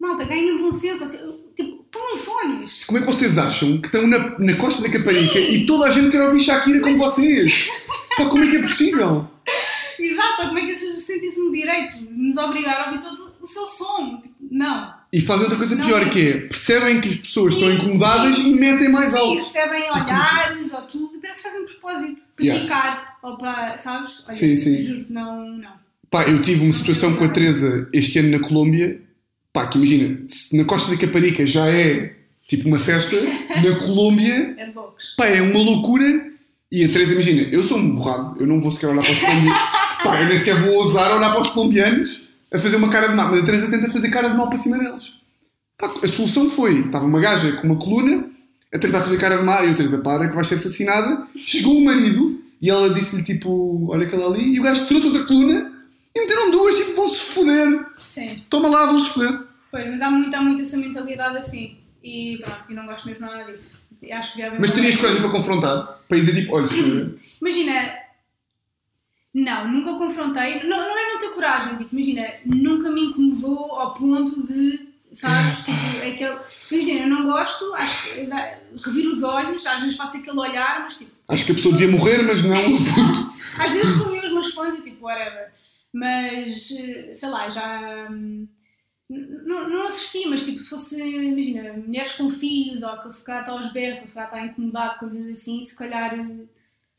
Malta, ganhem bom senso. Assim, tipo, ponham fones. Como é que vocês acham que estão na, na costa da Caparica e toda a gente quer ouvir Shakira como vocês? Pá, como é que é possível? Exato, como é que as pessoas sentem-se no direito de nos obrigar a ouvir todo o seu som? Tipo, não. E fazem outra coisa Não pior é. que é, percebem que as pessoas estão Sim, incomodadas sim. e metem mais Sim, alto. recebem olhares ou tudo, e parece que fazem propósito. Para Yeah. picar, ou para, sabes? Olha, Sim, sim. juro-te, não, não. Pá, eu tive uma situação com a Teresa este ano na Colômbia. Pá, que imagina, na Costa da Caparica já é tipo uma festa, na Colômbia, É pá, é uma loucura. E a Teresa, imagina, eu sou um borrado, eu não vou sequer olhar para os colombianos. pá, eu nem sequer vou ousar olhar para os colombianos a fazer uma cara de mal, mas a Teresa tenta fazer cara de mal para cima deles. A solução foi: estava uma gaja com uma coluna, a Teresa a fazer cara de mal, e a Teresa para, que vai ser assassinada. Chegou o marido e ela disse-lhe tipo: Olha aquela ali, e o gajo trouxe outra coluna e meteram duas, tipo, vão-se foder. Sim. Toma lá, vão-se foder. Pois, mas há muito, há muito essa mentalidade assim. E pronto, e não gosto mesmo nada disso. Acho que vem Mas terias coragem para confrontar, para dizer tipo: Olha, Imagina, não, nunca o confrontei. Não, não é não ter coragem, tipo, imagina, nunca me incomodou ao ponto de, sabes, tipo, é aquele. Imagina, eu não gosto, acho, reviro os olhos, às vezes faço aquele olhar, mas tipo, acho que a pessoa devia morrer, mas não. às vezes colhi os meus fones e tipo, whatever. Mas, eh, sei lá, já. hum, Não, não assisti, mas tipo, se fosse, imagina, mulheres com filhos, ou que se calhar está aos berros, ou se calhar está incomodado, coisas assim, se calhar.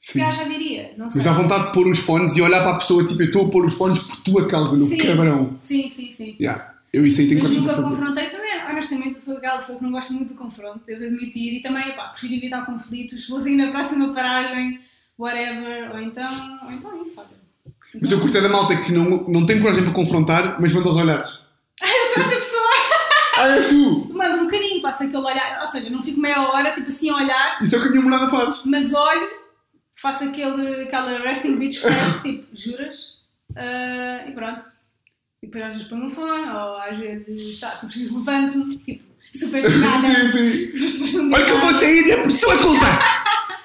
Se calhar já diria, não sei. Mas dá vontade de pôr os fones e olhar para a pessoa, tipo, eu estou a pôr os fones por tua causa, meu Sim. cabrão. Sim, sim, sim. Yeah. Eu isso aí tenho Mas nunca confrontei também, honestamente, eu sou aquela pessoa que não gosta muito do confronto, devo admitir, e também, pá, prefiro evitar conflitos, vou assim na próxima paragem, whatever, ou então, ou então isso, olha. Mas eu curtei da malta que não, não tem coragem para confrontar, mas manda os olhares. Ah, eu sou essa pessoa! Ah, és tu! Mando um bocadinho, passo aquele olhar, ou seja, não fico meia hora, tipo assim, a olhar, Isso é o que a minha namorada faz. mas olho, faço aquele, aquela resting bitch face, tipo, juras? Ah, e pronto. E depois às vezes ponho um fone, ou às vezes, sabe, se preciso levanto-me, tipo, super chegada. sim, sim. Mas depois não Olha que eu vou sair é por sua culpa!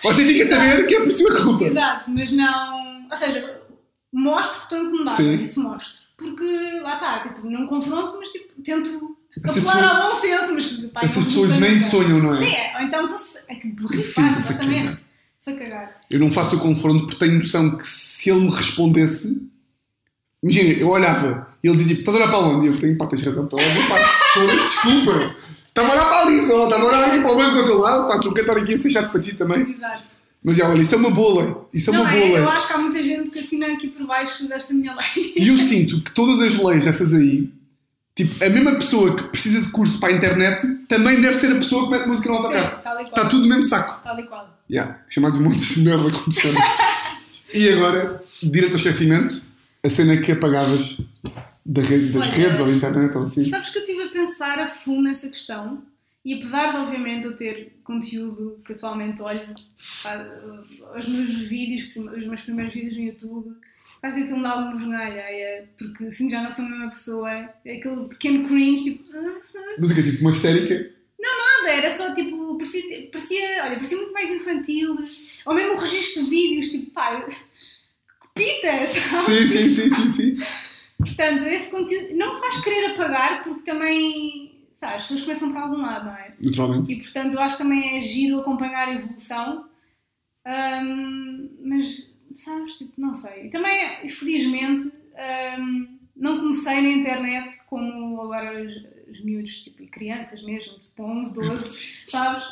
Você fica a saber que é por sua culpa. Exato, mas não. Ou seja, mostro que estou incomodada, Sim. isso mostro. Porque lá está, tipo, não confronto, mas tipo, tento Essa apelar pessoa- ao bom senso, mas pá, Essas pessoas nem sonham, não é? Sim, é. Ou então estou. É que burrice, exatamente. Se cagar. Eu não faço o confronto porque tenho noção que se ele me respondesse. Imagina, eu olhava e ele dizia tipo: estás a olhar para onde? E eu tenho, pá, tens razão, estou a olhar foda-se, desculpa. Estava a olhar para ali só, estava a olhar aqui para o banco do teu lado, pá, tu quer estar aqui a ser chato para ti também. Exato. Mas já, olha, isso é uma boa lei. Isso é não, uma é, boa lei. eu acho que há muita gente que assina aqui por baixo desta minha lei. E eu sinto que todas as leis dessas aí, tipo, a mesma pessoa que precisa de curso para a internet também deve ser a pessoa que mete música no autocarro. Está tudo no mesmo saco. Tal e qual. Yeah, chamados montes de merda acontecendo. e agora, direito ao esquecimento, a cena que apagavas da rede, das Olha, redes ou da internet ou assim. Sabes que eu estive a pensar a fundo nessa questão e apesar de obviamente eu ter conteúdo que atualmente olho, os meus vídeos, os meus primeiros vídeos no YouTube, pá, que aquilo me dá alguma vergonha alheia, porque assim já não sou a mesma pessoa, é aquele pequeno cringe, tipo, Mas o que tipo uma histérica? Era só tipo, parecia, parecia, olha, parecia muito mais infantil, ou mesmo o registro de vídeos, tipo, pá, pita, sabe? Sim, sim, sim, sim, sim. Portanto, esse conteúdo não faz querer apagar porque também, sabe, as pessoas começam por algum lado, não é? Naturalmente. E portanto, eu acho que também é giro acompanhar a evolução, Ahm, mas, sabes, tipo, não sei. E também, infelizmente, ahm, não comecei na internet como agora os, os miúdos, tipo, e crianças mesmo, tipo 11, 12, sabes?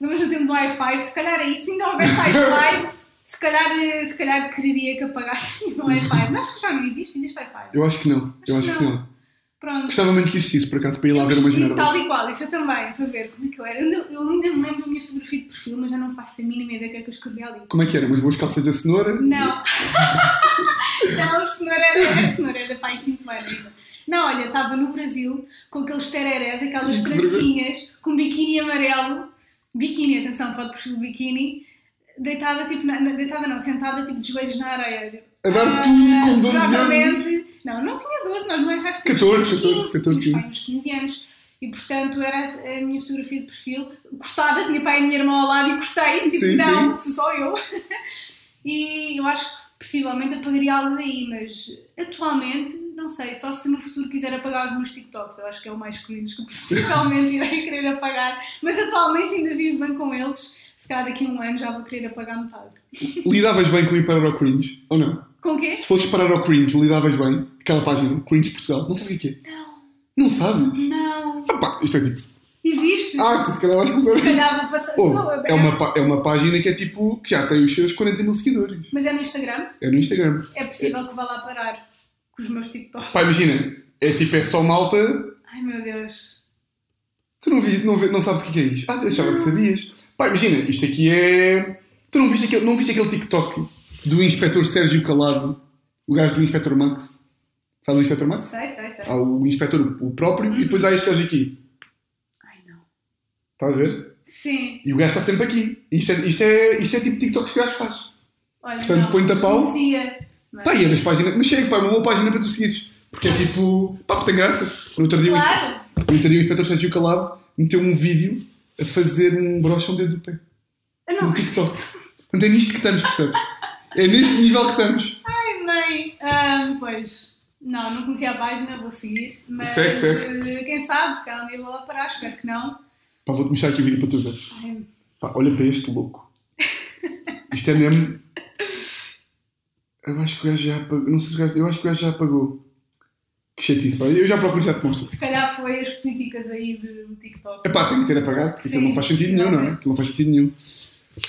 No mesmo tempo do Wi-Fi, se calhar é isso, se ainda houvesse Wi-Fi, se calhar, eh, se calhar quereria que apagasse o Wi-Fi. Mas acho que já não existe, existe Wi-Fi. Eu acho que não. Eu Acho acho que que não. não. Pronto. Gostava muito que existisse, por acaso, para ir lá ver umas merdas. tal e qual, isso eu também, para ver como é que eu era. Eu ainda, eu ainda me lembro da minha fotografia de perfil, mas já não faço a mínima ideia do que é que eu escrevi ali. Como é que era? Umas boas calças da cenoura? Não. não, se não era, se não era pai quinto ano ainda. Não, olha, estava no Brasil com aqueles tererés, aquelas Que trancinhas, com biquíni amarelo, biquíni, atenção, foto de biquíni, deitada, tipo, na, deitada não, sentada, tipo, de joelhos na areia. A dar Ah, tudo com 12 anos. provavelmente- Não, não tinha 12, nós não é 5 14, 14, 14, 15. Tinha uns 15 anos. E portanto era a minha fotografia de perfil, gostada, tinha pai e minha irmã ao lado e gostei, tipo, Sim, não, sou só eu. e eu acho que possivelmente apagaria algo daí, mas atualmente, não sei, só se no futuro quiser apagar os meus TikToks, eu acho que é o mais cringe que possivelmente irei querer apagar, mas atualmente ainda vivo bem com eles, se calhar daqui a um ano já vou querer apagar metade. Lidavas bem com ir parar ao cringe? Ou não? Com o quê? Se fosses parar ao cringe, lidavas bem? Aquela página, Cringe Portugal. Não sei o que é. Não. Não sabes? Não. Pá, isto é tipo. Existe. Ah, se calhar vais Se começar. calhar vou passar. Oh, Sou- é, uma, é uma página que é tipo. que já tem os seus 40 mil seguidores. Mas é no Instagram? É no Instagram. É possível que vá lá parar com os meus TikToks. Pá, imagina, é tipo, é só malta. Ai meu Deus. Tu não, vi, não, não sabes o que é isto? Ah, achava que sabias. Pá, imagina, isto aqui é. Tu não viste aquele, não viste aquele TikTok do inspetor Sérgio Calado, o gajo do Inspector Max? Sabe o Inspector Max? Sei, sei, sei. Há o Inspector, o próprio, e depois há este gajo aqui. Estás a ver? Sim. E o gajo está sempre aqui. Isto é, isto é, isto é tipo TikTok que o gajo faz. Olha, Portanto, põe-te a pau. desconhecia. Mas- Pá, e é das páginas. Mas chega, pá, uma boa página para tu seguires. Porque é tipo. Pá, porque tem graça. No outro dia, o- Claro. no outro dia o Inspector Sérgio Calado meteu um vídeo a fazer um broche ao dedo do pé. Eu não. No TikTok. Portanto, é nisto que estamos, percebes? É neste nível que estamos. Ai, mãe. Ah, pois. Não, não conhecia a página, vou seguir. Mas Segue, segue. eh, quem sabe, se calhar um dia vou lá parar, espero que não. Pá, vou-te mostrar aqui o vídeo para tu veres. Ai, Pá, olha para este louco. Isto é mesmo. Eu acho que o gajo já apagou. Não sei se o gajo. Eu acho que o gajo já apagou. Que chatice, pá. Eu já procuro já te mostro. se calhar foi as políticas aí do TikTok. É pá, tem que ter apagado, porque aquilo Sim, não faz sentido nenhum, não é? Aquilo não faz sentido nenhum.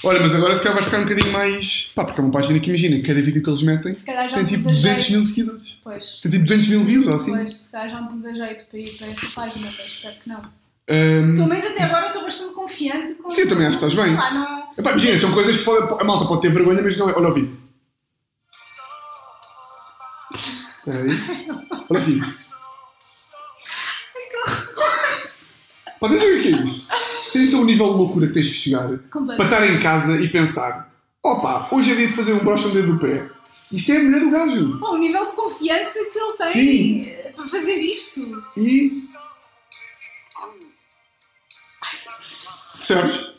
Olha, mas agora se calhar vai ficar um bocadinho mais. Pá, porque é uma página que imagina, cada vídeo que eles metem tem tipo pus a 200 mil seguidores. Pois. Tem tipo 200 mil views ou assim. Pois, se calhar já me pus a jeito para ir para essa página, mas espero que não. Pelo menos até agora eu estou bastante confiante com Sim, eu também acho que estás bem. Lá, não... Epá, imagina, são coisas que pode, a malta pode ter vergonha, mas não é. Olha o vídeo. Espera aí. Olha aqui. Pá, tens ver o que é isto? Tens o nível de loucura que tens que chegar para estar em casa e pensar: opa, hoje é dia de fazer um broche no dedo do pé. Isto é a mulher do gajo. Bom, o nível de confiança que ele tem Sim. para fazer isto. E. Percebes?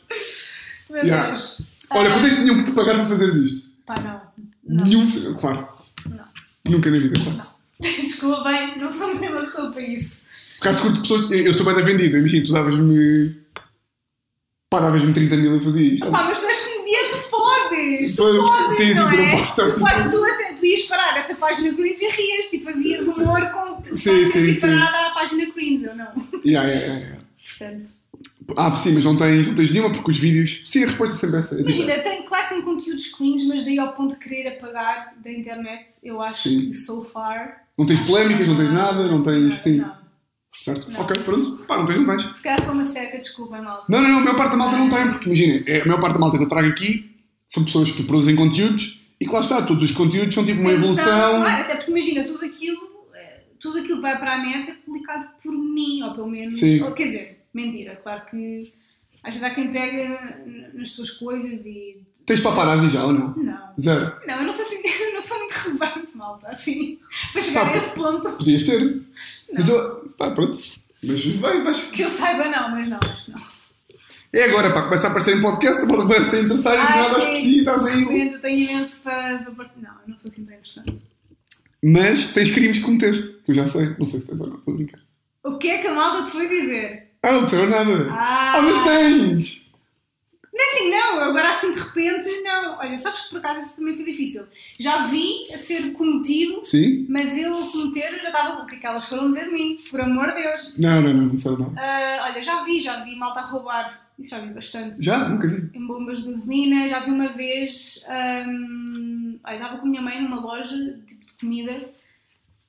Meu Yeah. Deus. Olha, quanto é que tinham que te pagar para fazeres isto? Pá, não. Não. Nenhum. Claro. Não. Nunca na vida, claro. Desculpa, bem, não sou mesmo pessoa para isso. Por causa curto pessoas, eu sou bem da vendida, imagina, tu davas-me. pá, davas-me 30 mil e fazia isto. Pá, mas tu és comediante, podes! Tu podes, sim, sim, não tu não é? podes estar- Tu, podes, tu, até, tu ias parar essa página cringe e rias, tipo, fazias humor com. Sim, sim, sim. parada à página cringe, ou não? Yeah, yeah, yeah, yeah. Portanto. Ah, sim, mas não tens, não tens nenhuma porque os vídeos. Sim, a resposta é sempre essa. É tipo, Imagina, tem, claro que tem conteúdos cringe, mas daí ao ponto de querer apagar da internet, eu acho Sim. que so far. não tens polémicas, não tens nada, não tens. Sim. Não. Certo? Não. Ok, pronto. Pá, não tens, não tens. Se calhar sou uma seca, desculpem, malta. Não, não, não, a maior parte da malta não tem, porque imagina, é, a maior parte da malta que eu trago aqui são pessoas que produzem conteúdos e que lá está, todos os conteúdos são tipo uma evolução. Claro, até porque imagina, tudo aquilo, eh, tudo aquilo que vai para a net é publicado por mim, ou pelo menos. Sim. Ou, quer dizer, mentira, claro que às vezes há quem pega nas tuas coisas e. Tens paparazzi já ou não? Não. Zero. Não, eu não sou assim, eu não sou muito relevante, malta, assim, para chegar Pá, a esse ponto. Podias ter. Mas eu. Pá, pronto. Mas vai, vais. Que eu saiba, não, mas não, acho que não. É agora, pá, começa a aparecer em podcast, a malta começa a interessar e Ah, nada sim. ti, estás aí. Eu tenho imenso para, Não, eu não sou assim tão interessante. Mas tens crimes que cometeste, que eu já sei. Não sei se tens ou não, estou a brincar. O que é que a malta te foi dizer? Ah, não tenho nada. Ah. mas tens! Não é assim, não, agora assim de repente, não. Olha, sabes que por acaso isso também foi difícil. Já vi a ser cometido, Sim? mas eu a cometer já estava. O que é que elas foram dizer de mim? Por amor de Deus. Não, não, não, não disseram nada. Ah, olha, já vi, já vi malta a roubar. Isso já vi bastante. Já? Nunca vi. Em bombas de gasolina, já vi uma vez. ahm, olha, estava com a minha mãe numa loja tipo de comida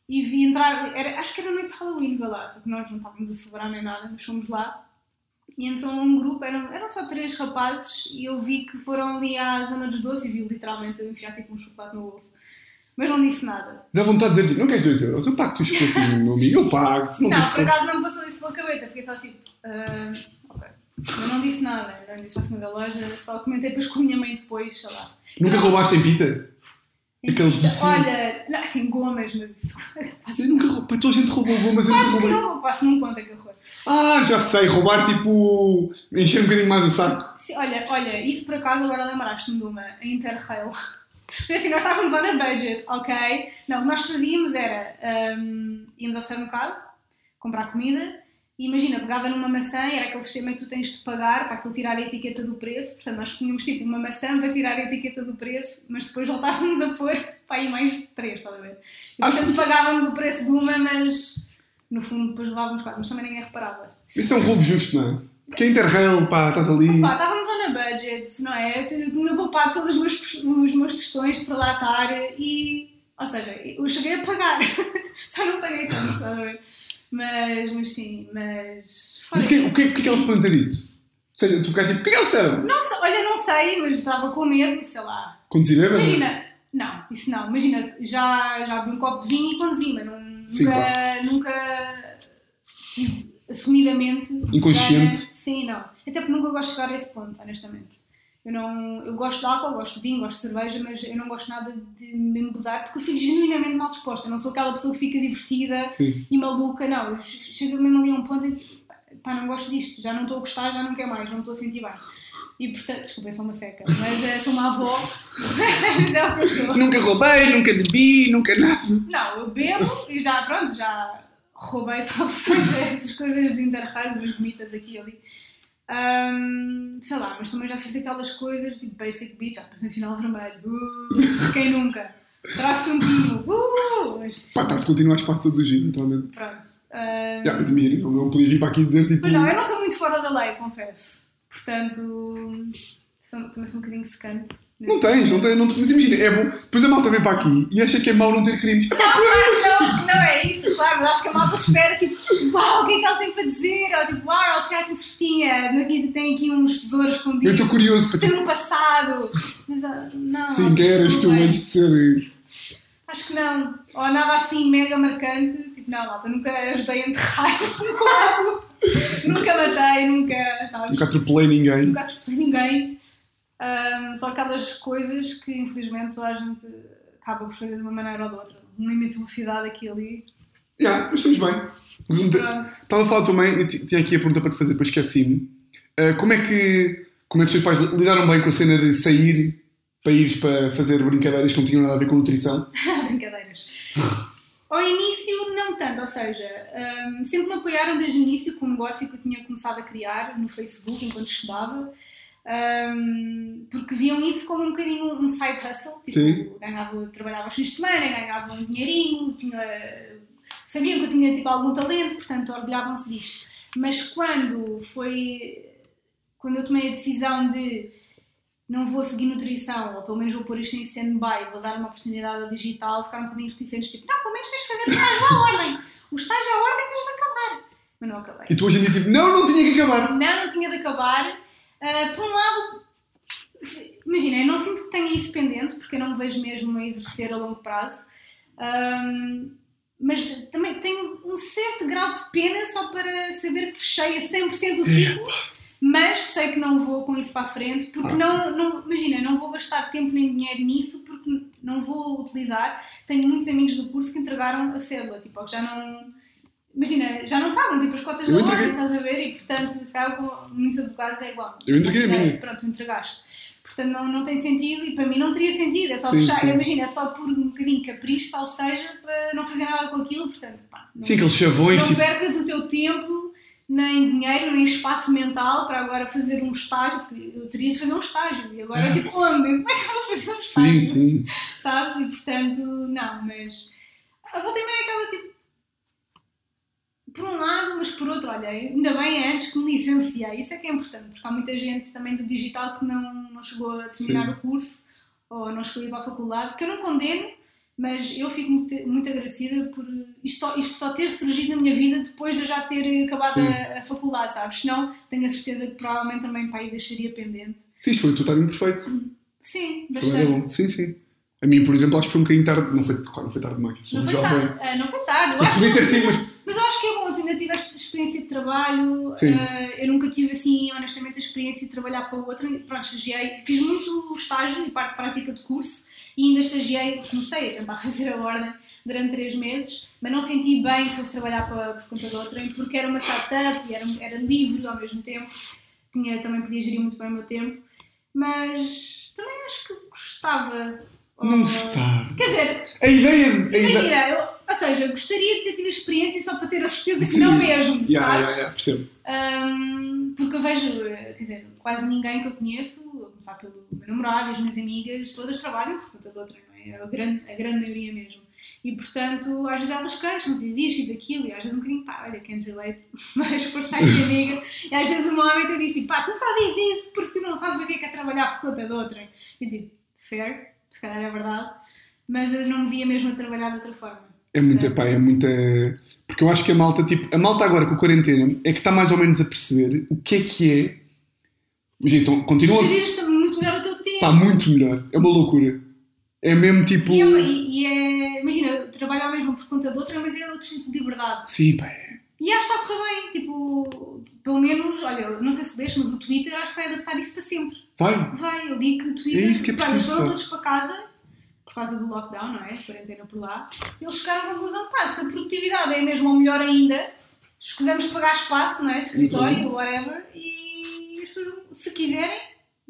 e vi entrar. Era, acho que era noite de Halloween, vê lá. Só que nós não estávamos a celebrar nem nada, mas fomos lá. E entrou um grupo, eram, eram só três rapazes, e eu vi que foram ali à zona dos doces e vi literalmente eu enfiar tipo um chocolate no bolso. Mas não disse nada. Dá vontade de dizer tipo, não queres 2 euros? Eu pago-te o chocolatinho, meu amigo. Eu pago-te. Não, Não, por acaso não me passou isso pela cabeça, fiquei só tipo. ah, ok. Eu não disse nada, não disse à senhora da loja, só comentei depois com a minha mãe depois, sei lá. Nunca roubaste em pita? Aqueles Então, docinhos. Olha, não, assim, gomas, mas isso. Eu nunca roubei. Toda a gente roubou gomas, eu nunca roubei. não, quase não conta que horror. Ah, já sei. Roubar tipo. encher um bocadinho mais o saco. Sim, olha, olha, isso por acaso agora lembraste-me de uma, a Interrail. Assim, nós estávamos on a budget, ok? Não, o que nós fazíamos era, hum, íamos ao supermercado, comprar comida, imagina, pegava numa maçã, e era aquele sistema que tu tens de pagar para aquilo tirar a etiqueta do preço, portanto nós tínhamos tipo uma maçã para tirar a etiqueta do preço, mas depois voltávamos a pôr, pá, aí mais três, estás a ver? E portanto sim. pagávamos o preço de uma, mas no fundo depois levávamos quatro, mas também ninguém reparava. Isso é um roubo justo, não é? Porque é Interrail, pá, estás ali. Pá, estávamos on a budget, não é? Eu tinha poupado todos os meus, os meus tostões para lá estar e. Ou seja, eu cheguei a pagar. Só não paguei tanto, estás a ver? Mas, mas sim, mas. Mas que- o que, o que é que eles podem ter dito? Ou seja, tu ficaste tipo, o que é que eles são? Não sei, olha, não sei, mas estava com medo, sei lá. Conduzir bêbado? Imagina, não, isso não. Imagina, já, já bebi um copo de vinho e conduzi, mas não, Sim, nunca, claro. nunca assumidamente. Inconsciente. Sim, não. Até porque nunca gosto de chegar a esse ponto, honestamente. Eu, não, eu gosto de álcool, gosto de vinho, gosto de cerveja, mas eu não gosto nada de me embudar porque eu fico genuinamente mal disposta. Eu não sou aquela pessoa que fica divertida Sim. e maluca, não. Eu chego mesmo ali a um ponto em que pá, não gosto disto, já não estou a gostar, já não quero mais, não estou a sentir bem. E portanto, desculpem, sou uma seca, mas eh, sou uma avó, é. Nunca roubei, nunca bebi, nunca nada. Não, eu bebo e já, pronto, já roubei só essas coisas de interrail, umas bonitas aqui e ali. Ahm, sei lá, mas também já fiz aquelas coisas tipo basic beat, já passei sinal vermelho. Uh, quem nunca? Traço contínuo. Uh, mas, Pá, está-se continuar espaço todos os dias, naturalmente. pronto. Ahm, Já, mas imagina, não, não podias vir para aqui dizer tipo. Mas não, eu não sou muito fora da lei, confesso. Portanto, sou, também sou um bocadinho secante. Não tens, não tens, não tens. Mas imagina, é bom. Depois a malta vem para aqui e acha que é mau não ter crimes. Epá, Não, não é isso, claro, mas acho que a malta espera, tipo, uau, o que é que ela tem para dizer? Ou tipo, uau, se calhar tem cestinha, aqui, tem aqui uns tesouros Eu escondidos. estou curioso para Tem tipo. um passado. Mas, ah, não. Sim, quem eras tu é. antes de ser. Acho que não. Ou nada assim mega marcante. Tipo, não, malta, nunca ajudei a enterrar um corpo. nunca matei, nunca, sabes? Nunca atropelei ninguém. nunca atropelei ninguém. Ahm, só aquelas coisas que infelizmente toda a gente acaba por fazer de uma maneira ou de outra. Um limite de velocidade aqui e ali. Já, mas estamos bem. Estava a falar também, eu ti- tinha aqui a pergunta para te fazer, depois esqueci-me. Ah, como, é que, como é que os teus pais lidaram bem com a cena de sair para ires para fazer brincadeiras que não tinham nada a ver com nutrição? Brincadeiras. Ao início, não tanto, ou seja, hum, sempre me apoiaram desde o início com um negócio que eu tinha começado a criar no Facebook enquanto estudava, hum, porque viam isso como um bocadinho um side hustle, tipo, Sim. ganhava, trabalhava aos fins de semana, ganhava um dinheirinho, tinha, sabiam que eu tinha tipo, algum talento, portanto orgulhavam-se disto. Mas quando foi, quando eu tomei a decisão de não vou seguir nutrição, ou pelo menos vou pôr isto em stand-by, vou dar uma oportunidade ao digital, ficaram um bocadinho reticentes, tipo, não, pelo menos tens de fazer estágio à ordem. O estágio à ordem tens de acabar. Mas não acabei. E tu hoje em dia, tipo, não, não tinha que acabar. Não, não tinha de acabar. Ah, por um lado, imagina, eu não sinto que tenha isso pendente, porque eu não me vejo mesmo a exercer a longo prazo. Ahm, mas também tenho um certo grau de pena só para saber que fechei a 100% o ciclo, mas sei que não vou com isso para a frente, porque não, não, imagina, não vou gastar tempo nem dinheiro nisso, porque não vou utilizar. Tenho muitos amigos do curso que entregaram a cédula, tipo, que já não. Imagina, já não pagam tipo as cotas da ordem, estás a ver? E portanto, se calhar com muitos advogados é igual. Eu entreguei a minha. é, Pronto, entregaste. Portanto, não, não tem sentido e para mim não teria sentido. É só Sim, fechar. sim. Imagina, é só por um bocadinho capricho, sal seja, para não fazer nada com aquilo. Portanto, pá, não, Sim, aqueles chavões, não tipo, percas o teu tempo, nem dinheiro, nem espaço mental para agora fazer um estágio, porque eu teria de fazer um estágio. E agora, tipo, onde? Como é que eu vou fazer um estágio? sim, sim. Sabes? E portanto, não, mas. A volta é aquela tipo. Mas por outro, olha, ainda bem é antes que me licenciei, isso é que é importante, porque há muita gente também do digital que não, não chegou a terminar Sim. o curso ou não chegou a ir para a faculdade, que eu não condeno, mas eu fico muito, muito agradecida por isto, isto só ter surgido na minha vida depois de eu já ter acabado a, a faculdade, sabes? Senão tenho a certeza que provavelmente também pai deixaria pendente. Sim, isto foi o teu timing perfeito. Sim, bastante. Sim, sim. A mim, por exemplo, acho que foi um bocadinho tarde. Não foi, claro, não foi tarde demais. Sou Não um foi, jovem. tarde, ah, não foi tarde. eu acho podia ter sido, mas. Mas eu acho que é bom, tu ainda tiveste experiência de trabalho. Eh, eu nunca tive, assim, honestamente, a experiência de trabalhar para outra. Pronto, estagiei, fiz muito estágio e parte prática de curso e ainda estagiei, comecei a tentar fazer a ordem durante três meses, mas não senti bem que fosse trabalhar para, por conta de outrem, porque era uma startup e era, era livre ao mesmo tempo. Tinha, também podia gerir muito bem o meu tempo, mas também acho que gostava. Não Ou- gostar. Quer dizer, A ideia. A ideia... Imagina, eu, ou seja, gostaria de ter tido a experiência só para ter a certeza que Sim. não mesmo, Yeah, sabes? yeah, yeah, percebo. Ahm, porque eu vejo, eh, quer dizer, quase ninguém que eu conheço, a começar pelo meu namorado e as minhas amigas, todas trabalham por conta de outra, não é? é a grande, a grande maioria mesmo. E portanto, às vezes elas queixam-se e disto e daquilo, e às vezes um bocadinho, pá, olha, can't relate, mas por ser de amiga, e às vezes uma homem te diz tipo, pá, tu só dizes isso porque tu não sabes o que é que é trabalhar por conta de outra. E tipo, fair, se calhar é verdade, mas eu não me via mesmo a trabalhar de outra forma. É muita, pá, é muita. Porque eu acho que a malta, tipo, a malta agora com a quarentena é que está mais ou menos a perceber o que é que é. Mas então, continua. Gerires muito melhor o teu tempo. Está muito melhor. É uma loucura. É mesmo tipo. E, é, e é, imagina, trabalhar mesmo por conta de outra, mas é outro tipo de liberdade. Sim, pá. é. E acho que está a correr bem, tipo, pelo menos, olha, não sei se deixo, mas o Twitter acho que vai adaptar isso para sempre. Vai. Vai, eu digo que o Twitter, É isso que é preciso, pá. todos para casa, por causa do lockdown, não é? Quarentena por lá, eles chegaram à conclusão, pá, se a produtividade é mesmo ou melhor ainda, escusamos de pagar espaço, não é? De escritório, ou whatever, e as pessoas, se quiserem,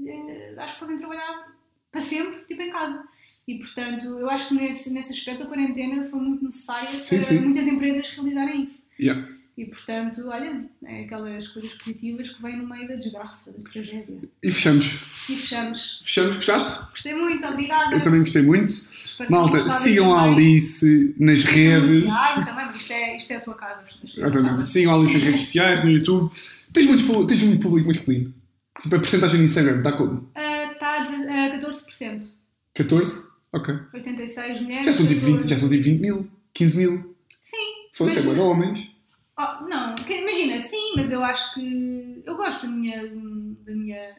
eh, acho que podem trabalhar para sempre, tipo em casa. E portanto, eu acho que nesse, nesse aspecto a quarentena foi muito necessária Sim, para sim. muitas empresas realizarem isso. Yeah. E portanto, olha, é aquelas coisas positivas que vêm no meio da desgraça, da tragédia. E fechamos. E fechamos. Fechamos, gostaste? Gostei muito, obrigada. Eu também gostei muito. Espero Malta, sigam a. Alice nas redes. Tiago também, mas isto é, isto é a tua casa. Exatamente. Sigam a Alice nas redes sociais, no YouTube. Tens muito, tens muito público masculino. Tipo, a porcentagem no Instagram, está como? Ah, Está a deze- a 14%. 14? Ok. 86 mulheres. Já são tipo 20, 14. já são tipo 20 mil, 15 mil. Sim. Fosse, é de homens. Oh, não, imagina, sim, mas eu acho que. Eu gosto da minha, da minha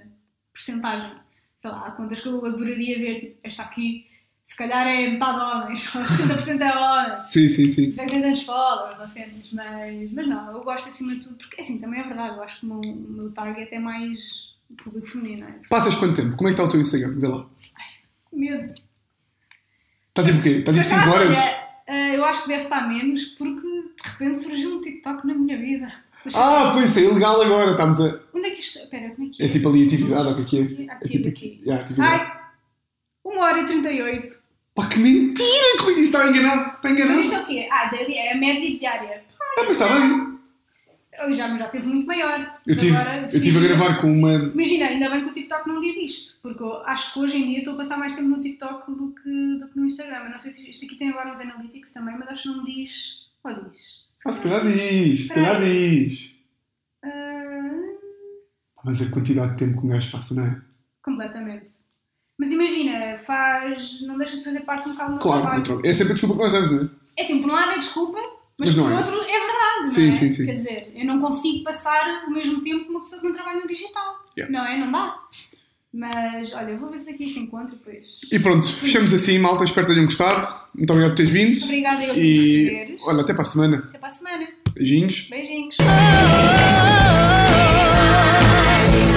percentagem. Sei lá, há contas que eu adoraria ver, tipo, esta aqui, se calhar é metade homens, ou 70% é homens. Sim, sim, sim. Sei que tem tantos followers ou cenas, mas, mas não, eu gosto acima de tudo, porque assim também é verdade, eu acho que o meu, o meu target é mais o público feminino, é? Passas quanto tempo? Como é que está o teu Instagram? Vê lá. Medo. Está tipo o quê? Está tipo Por 5 acaso, horas? olha, eh, eu acho que deve estar menos, porque de repente surgiu um TikTok na minha vida. Mas, Ah, pois é ilegal agora. Estamos a. Onde é que isto. Espera, como é que é? É tipo ali atividade, ou o que é que é? É Ativo tipo aqui. Atividade. Ai, 1 hora e 38. Pá, que mentira! Como é que está enganado? Está Mas enganado? isto é o quê? Ah, daily- é a média diária. Ah, mas está bem. Eu já, já teve muito maior. Eu tive, agora, eu tive a gravar com uma. Imagina, ainda bem que o TikTok não diz isto, porque eu acho que hoje em dia estou a passar mais tempo no TikTok do que, do que no Instagram. Eu não sei se isto aqui tem agora uns analytics também, mas acho que não diz. Ou diz? Ah, se calhar diz, se calhar diz. Ah, Mas a quantidade de tempo que um gajo passa, não é? completamente. Mas imagina, faz. não deixa de fazer parte um bocado do Claro, trabalho. então, é sempre a desculpa que nós damos, não é? É assim, por um lado é desculpa, mas, Mas por é. outro é verdade, Sim, não é? sim, sim. Quer dizer, eu não consigo passar o mesmo tempo que uma pessoa que não trabalha no digital. Yeah. Não é? Não dá. Mas olha, vou ver se aqui isto encontro depois. E pronto, fechamos assim, malta. Espero que tenham gostado. Muito obrigado por teres vindo. Obrigada eu e... por. Olha, até para a semana. Até para a semana. Beijinhos. Beijinhos. Ah, ah, ah,